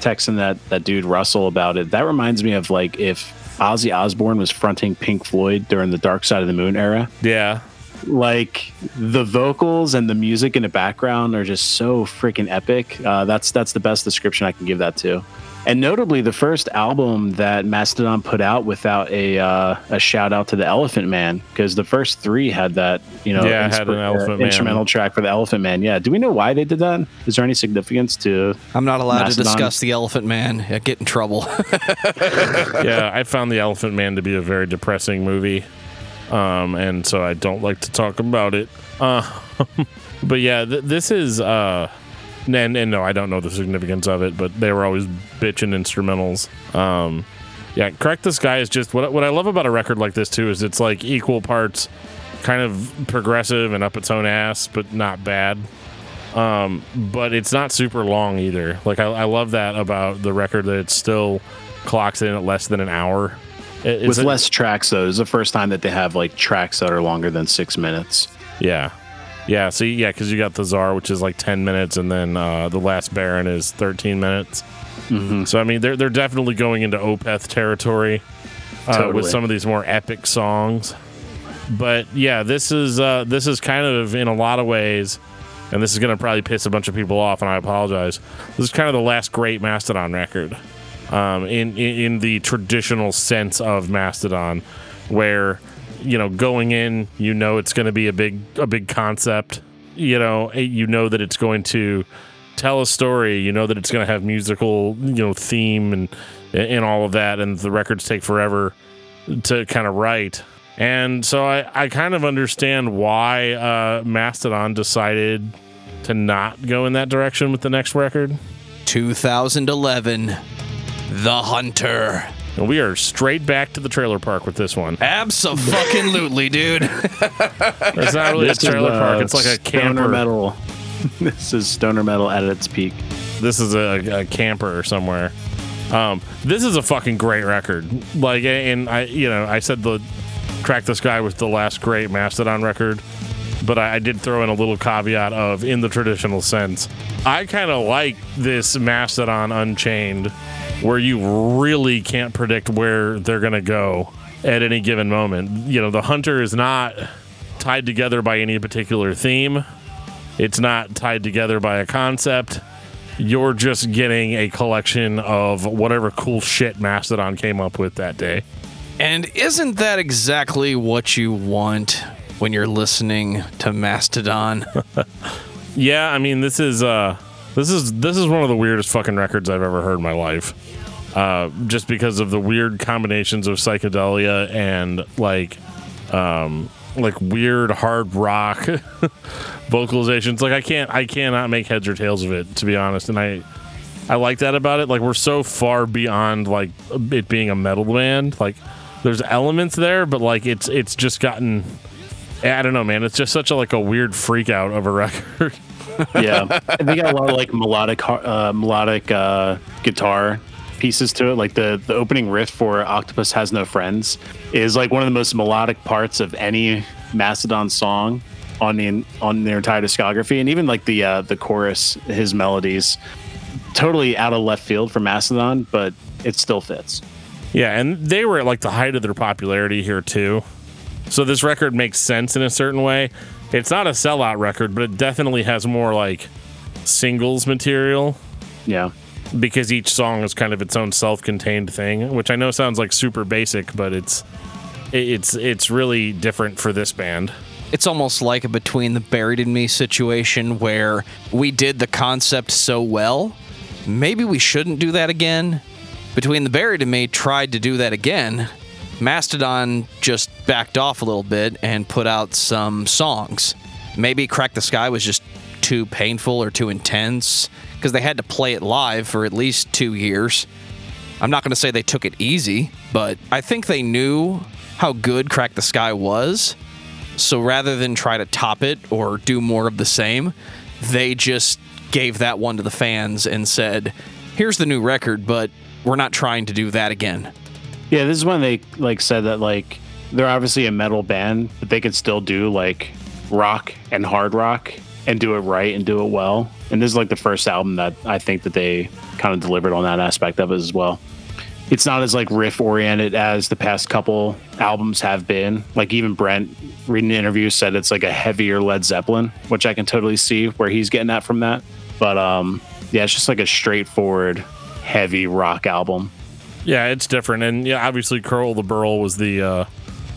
texting that that dude Russell about it. That reminds me of like if Ozzy Osbourne was fronting Pink Floyd during the Dark Side of the Moon era. Yeah. Like the vocals and the music in the background are just so freaking epic. Uh, that's that's the best description I can give that to. And notably, the first album that Mastodon put out without a uh, a shout out to the Elephant Man, because the first three had that you know Yeah, had an Elephant Man. instrumental track for the Elephant Man. Yeah, do we know why they did that? Is there any significance to? I'm not allowed to discuss the Elephant Man. I get in trouble. Yeah. I found The Elephant Man to be a very depressing movie. Um, and so I don't like to talk about it. Uh, but yeah, th- this is. Uh, and, and no, I don't know the significance of it, but they were always bitching instrumentals. Um, yeah, Crack the Skye is just what, what I love about a record like this, too, is it's like equal parts kind of progressive and up its own ass, but not bad. Um, but it's not super long either. Like, I, I love that about the record that it still clocks in at less than an hour. It- With less tracks, though, it's the first time that they have like tracks that are longer than six minutes. Yeah. Yeah. So, yeah, because you got the Czar, which is like 10 minutes, and then uh, the Last Baron is 13 minutes. So, I mean, they're, they're definitely going into Opeth territory uh, Totally. with some of these more epic songs. But yeah, this is uh, this is kind of in a lot of ways and this is going to probably piss a bunch of people off, and I apologize. This is kind of the last great Mastodon record, um, in, in in the traditional sense of Mastodon, where you know going in, you know it's going to be a big a big concept. You know, eh, you know that it's going to tell a story. You know that it's going to have musical, you know, theme and and all of that, and the records take forever to kind of write. And so I, I kind of understand why uh, Mastodon decided to not go in that direction with the next record. 2011, The Hunter. And we are straight back to the trailer park with this one. Absolutely, dude. It's not really a This is, trailer park, uh, it's like a camper. stoner camper. metal. this is stoner metal at its peak. This is a, a camper or somewhere. Um, this is a fucking great record. Like, and I, you know, I said the Crack the Skye was the last great Mastodon record, but I, did throw in a little caveat of in the traditional sense. I kind of like this Mastodon Unchained, where you really can't predict where they're gonna go at any given moment. You know, the Hunter is not tied together by any particular theme. It's not tied together by a concept you're just getting a collection of whatever cool shit Mastodon came up with that day. and isn't that exactly what you want when you're listening to Mastodon? Yeah, I mean this is uh this is this is one of the weirdest fucking records I've ever heard in my life. Uh, just because of the weird combinations of psychedelia and like um like weird hard rock vocalizations. Like I can't I cannot make heads or tails of it to be honest. And I I like that about it. Like we're so far beyond like it being a metal band. Like there's elements there, but like it's it's just gotten I don't know, man. It's just such a like a weird freak out of a record. Yeah, and they got a lot of like melodic, uh, melodic uh, guitar pieces to it. Like the the opening riff for "Octopus Has No Friends" is like one of the most melodic parts of any Mastodon song on the on their entire discography, and even like the uh, the chorus, his melodies, totally out of left field for Mastodon, but it still fits. Yeah, and they were at like the height of their popularity here too. So this record makes sense in a certain way. It's not a sellout record, but it definitely has more like singles material Yeah, because each song is kind of its own self-contained thing, which I know sounds like super basic, but it's it's it's really different for this band. it's almost like a between the buried in me situation where we did the concept so well maybe we shouldn't do that again between the buried in me tried to do that again mastodon just backed off a little bit and put out some songs maybe crack the skye was just too painful or too intense because they had to play it live for at least two years I'm not going to say they took it easy, but I think they knew how good Crack the Skye was. So rather than try to top it or do more of the same, they just gave that one to the fans and said, here's the new record, but we're not trying to do that again. Yeah, this is when they like said that like they're obviously a metal band, but they could still do like rock and hard rock and do it right and do it well. And this is like the first album that I think that they kind of delivered on that aspect of it as well. It's not as like riff oriented as the past couple albums have been. Like even Brent reading the interview said it's like a heavier Led Zeppelin, which I can totally see where he's getting that from that. But um yeah, it's just like a straightforward heavy rock album. Yeah, it's different, and yeah, obviously, Curl the Burl was the uh,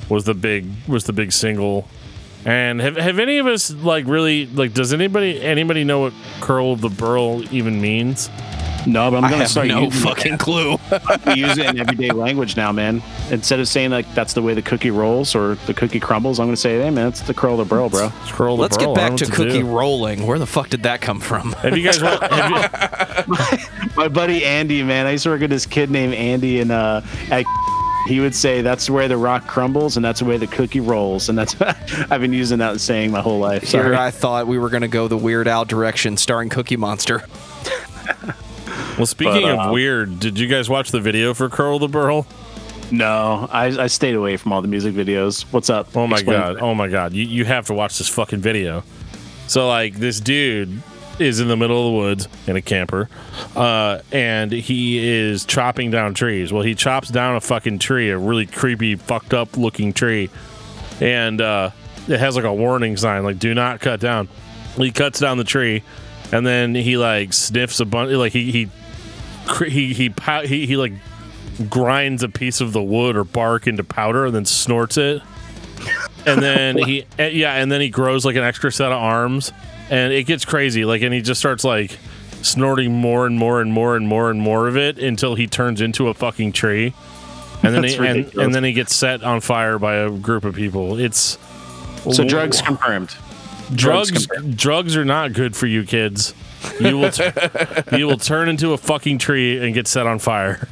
was the big was the big single. And have have any of us like really like? Does anybody anybody know what Curl the Burl even means? No, but I'm gonna have start no using it. fucking clue. we use it in everyday language now, man. Instead of saying like that's the way the cookie rolls or the cookie crumbles, I'm gonna say, hey man, it's the curl of the burl, bro. It's Curl the Let's Burl. get back to cookie do. rolling. Where the fuck did that come from? Have you guys? have you, My buddy Andy, man, I used to work with this kid named Andy, and uh, at he would say that's where the rock crumbles and that's the way the cookie rolls, and that's I've been using that saying my whole life. Here I thought we were going to go the Weird Al direction starring Cookie Monster. Well, speaking But, of uh, weird, did you guys watch the video for Curl the Burl? no, I, I stayed away from all the music videos. What's up? Oh my Explain. god! Oh my god! You you have to watch this fucking video. So like this dude is in the middle of the woods in a camper, uh, and he is chopping down trees. Well, he chops down a fucking tree, a really creepy, fucked up looking tree, and uh, it has like a warning sign like "Do not cut down." he cuts down the tree, and then he like sniffs a bunch. Like he he he he he, he like grinds a piece of the wood or bark into powder and then snorts it. And then he yeah, and then he grows like an extra set of arms, and it gets crazy. Like, and he just starts like snorting more and more and more and more and more of it until he turns into a fucking tree. And then That's he, and, and then he gets set on fire by a group of people. It's So drugs confirmed. Drugs confirmed. drugs are not good for you kids. You will t- you will turn into a fucking tree and get set on fire.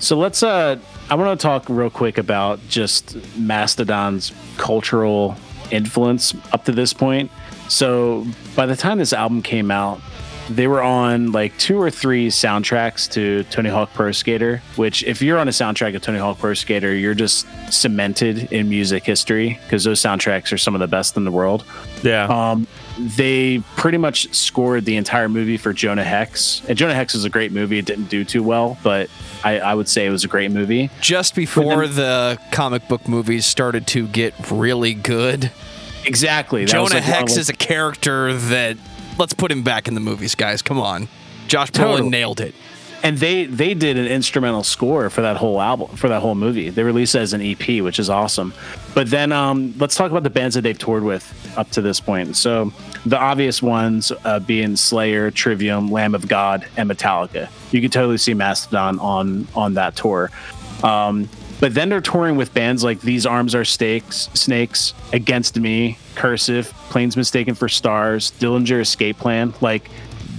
So let's uh I want to talk real quick about just Mastodon's cultural influence up to this point. So by the time this album came out, they were on like two or three soundtracks to Tony Hawk Pro Skater, which if you're on a soundtrack of Tony Hawk Pro Skater, you're just cemented in music history because those soundtracks are some of the best in the world. Yeah. Um, they pretty much scored the entire movie for Jonah Hex. And Jonah Hex is a great movie. It didn't do too well, but I, I would say it was a great movie. Just before the comic book movies started to get really good, Exactly. That was Jonah like one of, Hex is a character that let's put him back in the movies, guys. Come on. Josh Brolin Totally. nailed it. and they they did an instrumental score for that whole album for that whole movie. They released it as an EP, which is awesome. But then um, let's talk about the bands that they've toured with up to this point. So the obvious ones uh, being Slayer, Trivium, Lamb of God, and Metallica. You could totally see Mastodon on on that tour. Um, but then they're touring with bands like These Arms Are Stakes, Snakes, Against Me, Cursive, Planes Mistaken for Stars, Dillinger Escape Plan. Like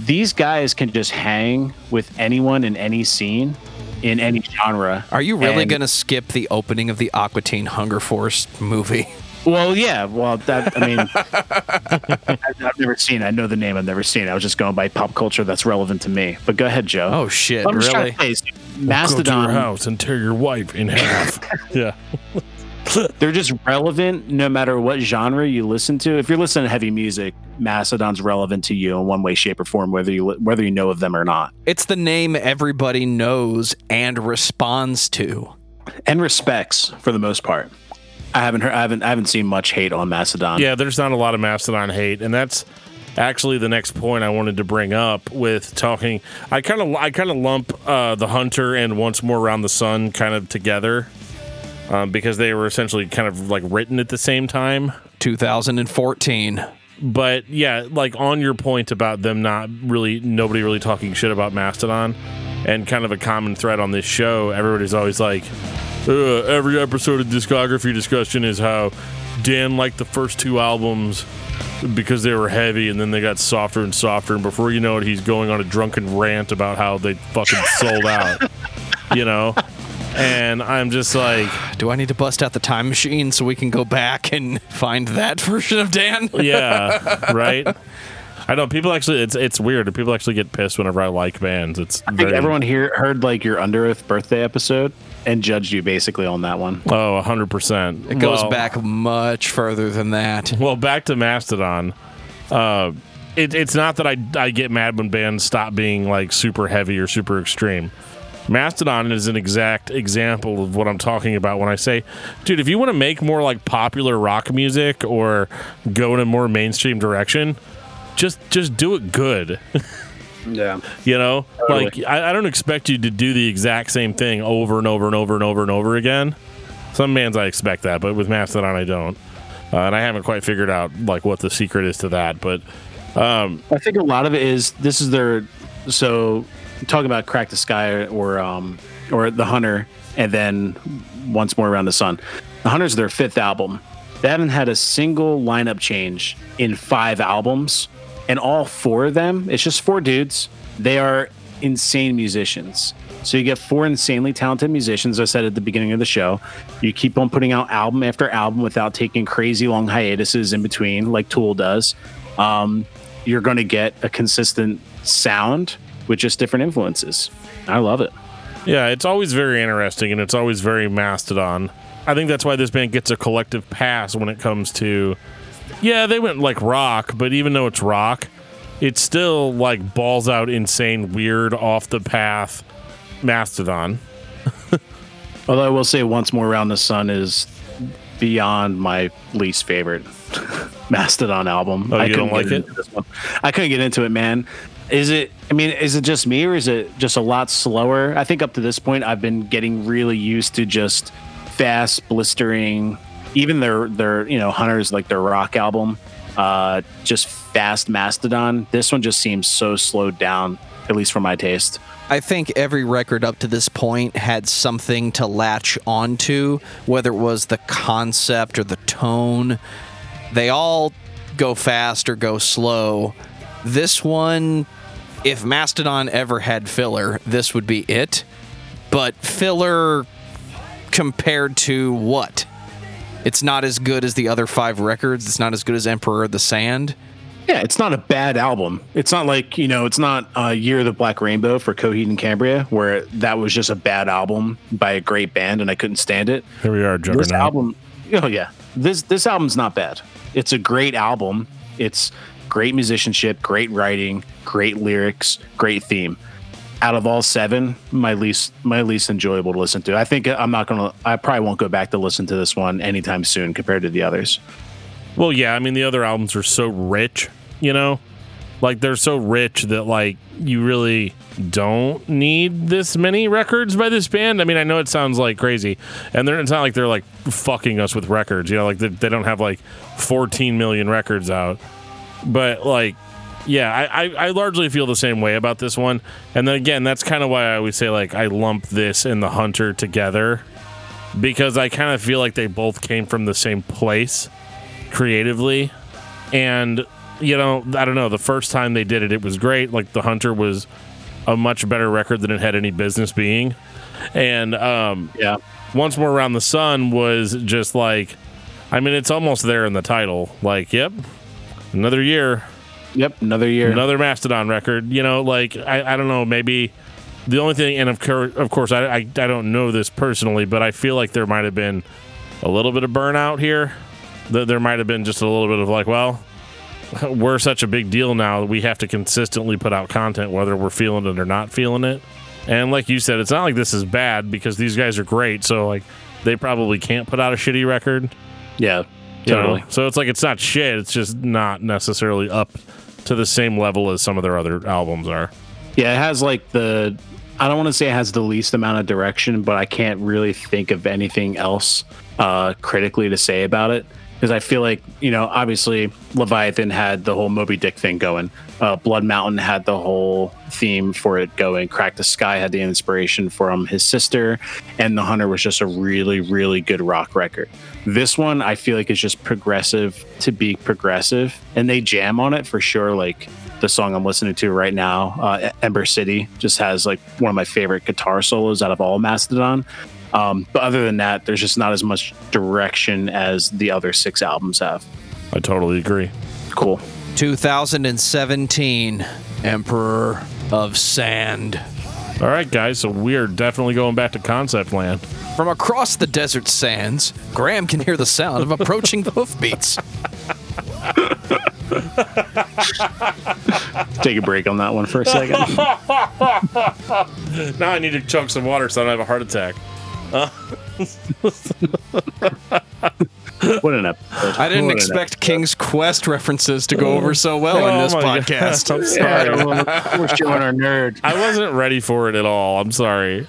these guys can just hang with anyone in any scene, in any genre. Are you really And- going to skip the opening of the Aqua Teen Hunger Force movie? Well, yeah. Well, that I mean, I've, I've never seen. I know the name. I've never seen. I was just going by pop culture that's relevant to me. But go ahead, Joe. Oh shit, I'm really? say, Go to your house and tear your wife in half. yeah. they're just relevant no matter what genre you listen to. If you're listening to heavy music, Mastodon's relevant to you in one way, shape, or form, whether you whether you know of them or not. It's the name everybody knows and responds to. And respects for the most part. I haven't heard. I haven't. I haven't seen much hate on Mastodon. Yeah, there's not a lot of Mastodon hate, and that's actually the next point I wanted to bring up with talking. I kind of I kind of lump uh, the Hunter and Once More Around the Sun kind of together um, because they were essentially kind of like written at the same time. 2014. But yeah, like on your point about them not really nobody really talking shit about Mastodon, and kind of a common thread on this show, everybody's always like, uh, every episode of discography discussion is how Dan liked the first two albums because they were heavy and then they got softer and softer. And before you know it he's going on a drunken rant about how they fucking sold out you know? And i'm just like Do I need to bust out the time machine so we can go back and find that version of Dan? yeah right? I know people actually it's it's weird. People actually get pissed whenever i like bands. It's I think everyone here heard like your Underoath birthday episode and judged you basically on that one. oh 100% It goes Well- back much further than that. Well, back to Mastodon. Uh, it, it's not that I, I get mad when bands stop being like super heavy or super extreme. Mastodon is an exact example of what I'm talking about when I say, dude, if you want to make more like popular rock music or go in a more mainstream direction, just just do it good. Yeah. You know, Totally. like I, I don't expect you to do the exact same thing over and over and over and over and over again. Some bands I expect that, but with Mastodon I don't, uh, and I haven't quite figured out like what the secret is to that. But I think a lot of it is this is their so talking about crack the skye or um or the hunter and then once more around the sun. The hunter's their fifth album. They haven't had a single lineup change in five albums, and all four of them, it's just four dudes. They are insane musicians. So you get four insanely talented musicians. I said at the beginning of the show, you keep on putting out album after album without taking crazy long hiatuses in between, like Tool does. Um, you're going to get a consistent sound with just different influences. I love it. yeah, it's always very interesting and it's always very Mastodon. I think that's why this band gets a collective pass when it comes to, yeah, they went like rock, but even though it's rock, it's still like balls out, insane, weird, off the path Mastodon. Although I will say, once more around the sun is beyond my least favorite. Mastodon album. Oh, I don't couldn't like it? into this one. I couldn't get into it, man. Is it? I mean, is it just me or is it just a lot slower? I think up to this point, I've been getting really used to just fast, blistering. Even their their you know Hunters like their rock album, uh, just fast Mastodon. This one just seems so slowed down, at least for my taste. I think every record up to this point had something to latch onto, whether it was the concept or the tone. They all go fast or go slow. This one, if Mastodon ever had filler, this would be it. But filler compared to what? It's not as good as the other five records. It's not as good as Emperor of the Sand. Yeah, it's not a bad album. It's not like, you know, it's not uh, Year of the Black Rainbow for Coheed and Cambria, where that was just a bad album by a great band and I couldn't stand it. Here we are, This album, oh yeah, this this album's not bad. It's a great album. It's great musicianship, great writing, great lyrics, great theme. Out of all seven, my least my least enjoyable to listen to. I think I'm not gonna. I probably won't go back to listen to this one anytime soon compared to the others. Well, yeah, I mean the other albums are so rich, you know? Like they're so rich that like you really don't need this many records by this band. I mean, I know it sounds like crazy, and they're it's not like they're like fucking us with records, you know, like they, they don't have like 14 million records out. But like yeah, I, I, I largely feel the same way about this one. And then again, that's kind of why I always say like I lump this and the Hunter together because I kind of feel like they both came from the same place creatively. And, you know, I don't know, the first time they did it, it was great. Like, The Hunter was a much better record than it had any business being. And, um, Yeah, Once More Around the Sun was just like, I mean, it's almost there in the title. Like, yep, another year, yep, another year. another Mastodon record. You know, like, I, I don't know, maybe. The only thing, and of course, of course, I, I, I don't know this personally, but I feel like there might have been a little bit of burnout here. That there might have been just a little bit of like, well, we're such a big deal now that we have to consistently put out content, whether we're feeling it or not feeling it. And like you said, it's not like this is bad because these guys are great. So like, they probably can't put out a shitty record. yeah, you know? totally. So it's like it's not shit. It's just not necessarily up to the same level as some of their other albums are. Yeah, it has like the. I don't want to say it has the least amount of direction, but I can't really think of anything else uh, critically to say about it because I feel like you know, obviously Leviathan had the whole Moby Dick thing going. Uh, Blood Mountain had the whole theme for it going. Crack the Skye had the inspiration from his sister, and The Hunter was just a really, really good rock record. This one, I feel like is just progressive to be progressive, and they jam on it for sure. Like the song I'm listening to right now, uh, Ember City, just has like one of my favorite guitar solos out of all Mastodon. Um, but other than that, there's just not as much direction as the other six albums have. I totally agree. Cool. 2017 Emperor of Sand. All right, guys. So we are definitely going back to Concept Land. From across the desert sands, Graham can hear the sound of approaching hoofbeats. Take a break on that one for a second. Now I need to chug some water so I don't have a heart attack. Uh, what an episode. I didn't What expect King's Quest references to go over so well in Oh this my God. podcast. I'm sorry. Yeah, we're showing our nerd. I wasn't ready for it at all. I'm sorry.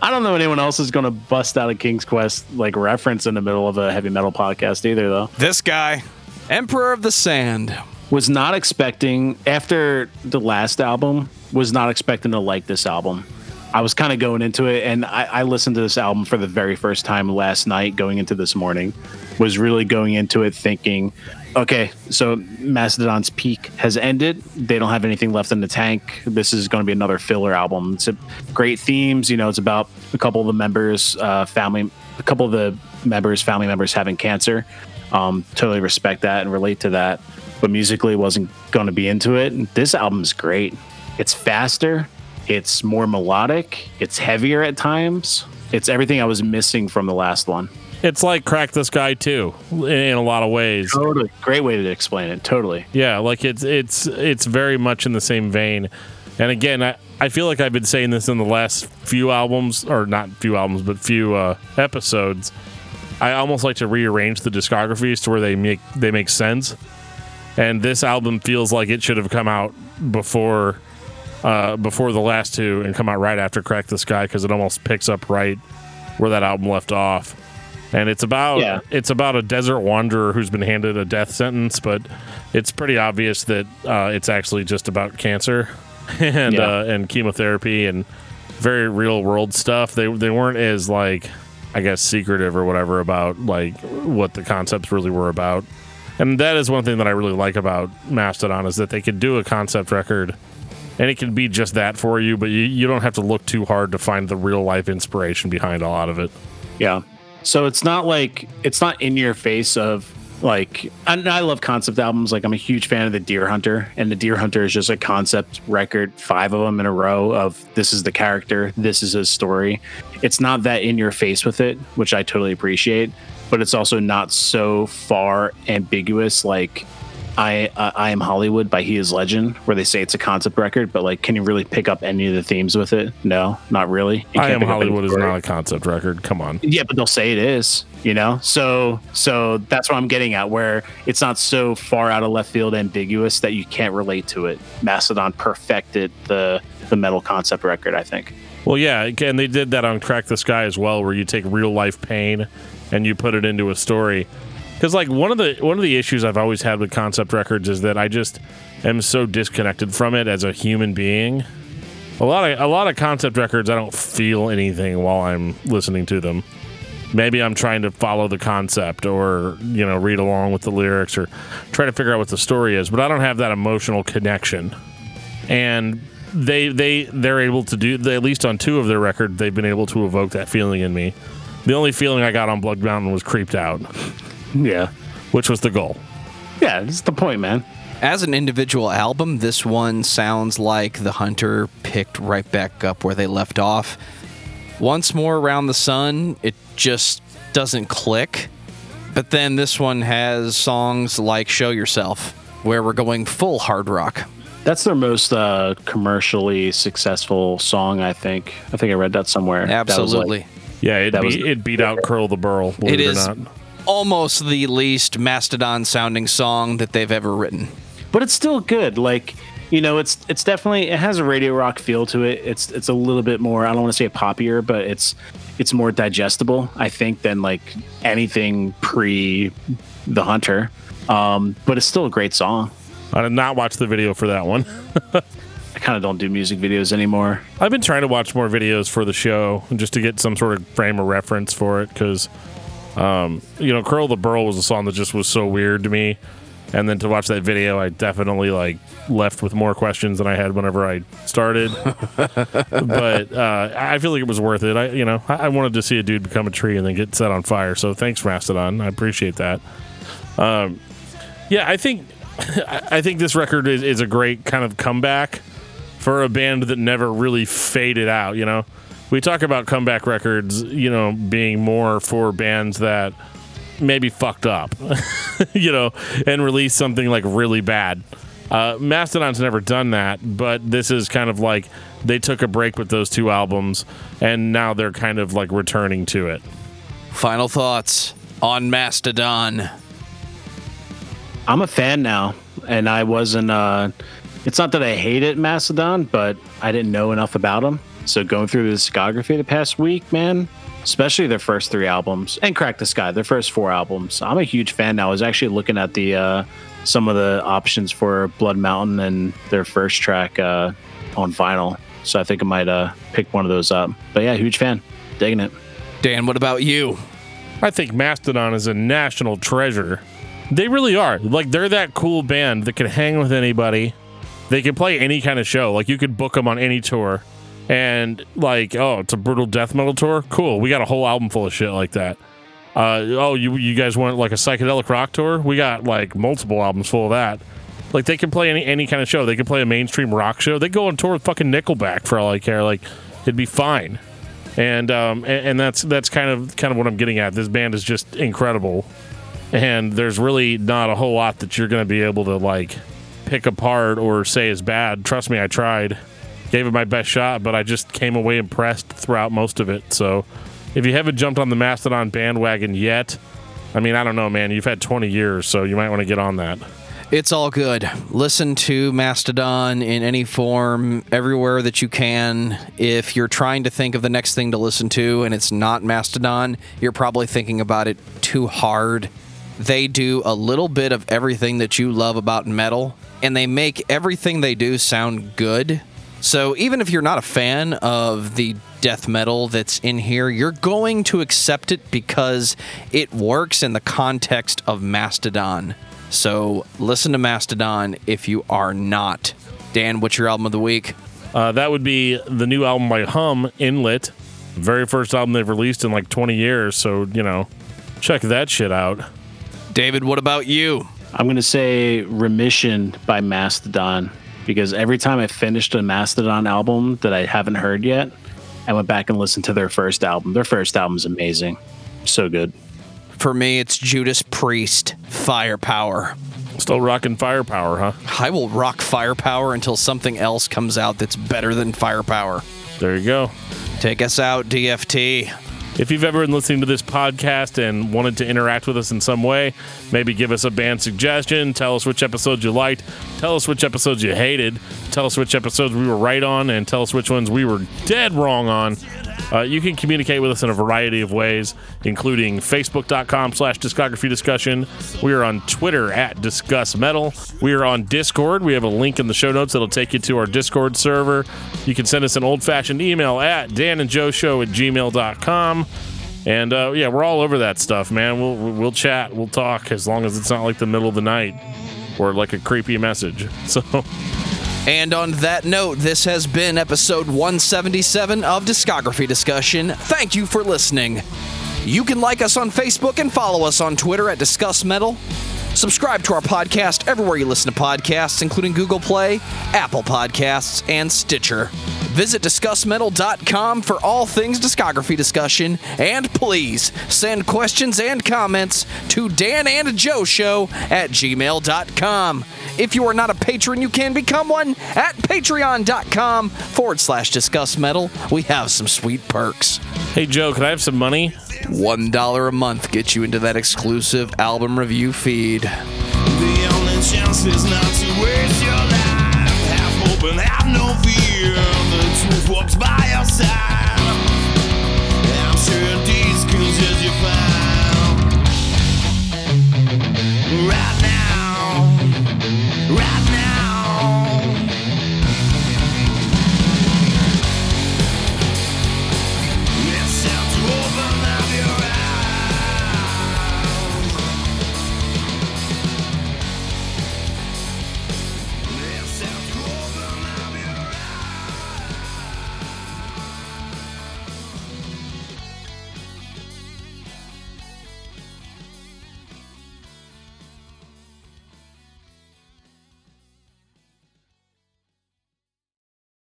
I don't know anyone else is going to bust out a King's Quest like reference in the middle of a heavy metal podcast either, though. This guy, Emperor of the Sand. Was not expecting after the last album. Was not expecting to like this album. I was kind of going into it, and I, I listened to this album for the very first time last night, going into this morning. Was really going into it thinking, okay, so Mastodon's peak has ended. They don't have anything left in the tank. This is going to be another filler album. It's a, great themes. You know, it's about a couple of the members, uh, family, a couple of the members, family members having cancer. Um, totally respect that and relate to that. But musically, wasn't going to be into it. This album's great. It's faster. It's more melodic. It's heavier at times. It's everything I was missing from the last one. It's like Crack the Skye too, in a lot of ways. Totally. Great way to explain it. Totally. Yeah, like it's it's it's very much in the same vein. And again, I, I feel like I've been saying this in the last few albums, or not few albums, but few uh, episodes. I almost like to rearrange the discographies to where they make they make sense. And this album feels like it should have come out before uh, before the last two and come out right after Crack the Skye because it almost picks up right where that album left off. And it's about Yeah. it's about a desert wanderer who's been handed a death sentence, but it's pretty obvious that uh, it's actually just about cancer and Yeah. uh, and chemotherapy and very real world stuff. They they weren't as like I guess secretive or whatever about like what the concepts really were about. And that is one thing that I really like about Mastodon is that they could do a concept record and it can be just that for you, but you, you don't have to look too hard to find the real life inspiration behind a lot of it. Yeah. So it's not like it's not in your face of like and I love concept albums. Like I'm a huge fan of the Dear Hunter, and the Dear Hunter is just a concept record, five of them in a row of this is the character, this is his story. It's not that in your face with it, which I totally appreciate, but it's also not so far ambiguous like I uh, I am Hollywood by He Is Legend, where they say it's a concept record, but like, can you really pick up any of the themes with it? No, not really. I Am pick up any Hollywood is not a concept record. Come on. Yeah, but they'll say it is, you know? So so that's what I'm getting at, where it's not so far out of left field ambiguous that you can't relate to it. Mastodon perfected the the metal concept record, I think. Well, yeah, and they did that on Crack the Skye as well, where you take real life pain and you put it into a story. Because like one of the one of the issues I've always had with concept records is that I just am so disconnected from it as a human being. A lot of a lot of concept records, I don't feel anything while I'm listening to them. Maybe I'm trying to follow the concept or you know read along with the lyrics or try to figure out what the story is, but I don't have that emotional connection and they they they're able to do they, at least on two of their record they've been able to evoke that feeling in me the only feeling i got on blood mountain was creeped out Yeah. which was the goal Yeah, that's the point, man. As an individual album, this one sounds like The Hunter picked right back up where they left off. Once more around the sun, it just doesn't click. But then this one has songs like Show Yourself, where we're going full hard rock. That's their most uh, commercially successful song, I think. I think I read that somewhere. That like- Absolutely. yeah it, That beat, was- it beat out curl the burl believe It it, is or not almost the least Mastodon sounding song that they've ever written. but it's still good. Like you know, it's it's definitely it has a radio rock feel to it. It's it's a little bit more. I don't want to say poppier, but it's it's more digestible. I think than like anything pre the Hunter. Um, but it's still a great song. i did not watch the video for that one I kind of don't do music videos anymore. i've been trying to watch more videos for the show just to get some sort of frame of reference for it because um, you know curl the burl was a song that just was so weird to me and then to watch that video i definitely like left with more questions than i had whenever i started but uh, I feel like it was worth it. I, you know, I, I wanted to see a dude become a tree and then get set on fire. So thanks, Mastodon. I appreciate that. Um, yeah, I think I I think this record is, is a great kind of comeback for a band that never really faded out. You know, we talk about comeback records, you know, being more for bands that maybe fucked up, you know, and release something like really bad. Uh, Mastodon's never done that, but this is kind of like they took a break with those two albums, and now they're kind of like returning to it. Final thoughts on Mastodon. I'm a fan now, and I wasn't. Uh, it's not that I hated Mastodon, but I didn't know enough about them. So going through the discography the past week, man, especially their first three albums and Crack the Skye, their first four albums, I'm a huge fan now. I was actually looking at the uh, some of the options for Blood Mountain and their first track uh, on vinyl. So I think I might uh, pick one of those up. But yeah, huge fan, digging it. Dan, what about you? I think Mastodon is a national treasure. They really are. Like they're that cool band that can hang with anybody. They can play any kind of show. Like you could book them on any tour. And like, oh, it's a brutal death metal tour. Cool. We got a whole album full of shit like that. Uh, oh, you you guys want like a psychedelic rock tour? We got like multiple albums full of that. Like they can play any any kind of show. They can play a mainstream rock show. They go on tour with fucking Nickelback for all I care. Like it'd be fine. And um and, and that's that's kind of kind of what I'm getting at. This band is just incredible. And there's really not a whole lot that you're to be able to like pick apart or say is bad. Trust me, I tried. Gave it my best shot, but I just came away impressed throughout most of it. So if you haven't jumped on the Mastodon bandwagon yet, I mean, I don't know, man. You've had 20 years, so you might want to get on that. It's all good. Listen to Mastodon in any form, everywhere that you can. If you're trying to think of the next thing to listen to and it's not Mastodon, you're probably thinking about it too hard. They do a little bit of everything that you love about metal, and they make everything they do sound good. So even if you're not a fan of the death metal that's in here, you're going to accept it because it works in the context of Mastodon. So listen to Mastodon if you are not. Dan, what's your album of the week? Uh, that would be the new album by Hum, Inlet. Very first album they've released in like 20 years. So, you know, check that shit out. David, what about you? I'm going to say Remission by Mastodon because every time I finished a Mastodon album that I haven't heard yet, I went back and listened to their first album. Their first album is amazing. So good. For me, it's Judas Priest, Firepower. Still rocking firepower, huh? I will rock Firepower until something else comes out that's better than Firepower. There you go. Take us out, DFT. If you've ever been listening to this podcast and wanted to interact with us in some way, maybe give us a band suggestion, tell us which episodes you liked, tell us which episodes you hated, tell us which episodes we were right on, and tell us which ones we were dead wrong on. Uh, you can communicate with us in a variety of ways, including facebook.com slash discography discussion. We are on Twitter at Discuss Metal. We are on Discord. We have a link in the show notes that'll take you to our Discord server. You can send us an old fashioned email at danandjoeshow at gmail.com. And uh, yeah, we're all over that stuff, man. We'll we'll chat, we'll talk as long as it's not like the middle of the night or like a creepy message. So And on that note, this has been episode 177 of Discography Discussion. Thank you for listening. You can like us on Facebook and follow us on Twitter at Discuss Metal. Subscribe to our podcast everywhere you listen to podcasts, including Google Play, Apple Podcasts, and Stitcher. Visit DiscussMetal.com for all things discography discussion, and please send questions and comments to Dan and Joe Show at gmail.com. If you are not a patron, you can become one at patreon.com forward slash discuss metal. We have some sweet perks. hey Joe, can I have some money? $1 a month gets you into that exclusive album review feed. Hope and have no fear. The truth walks by your side. I'm sure these clues as you find. Right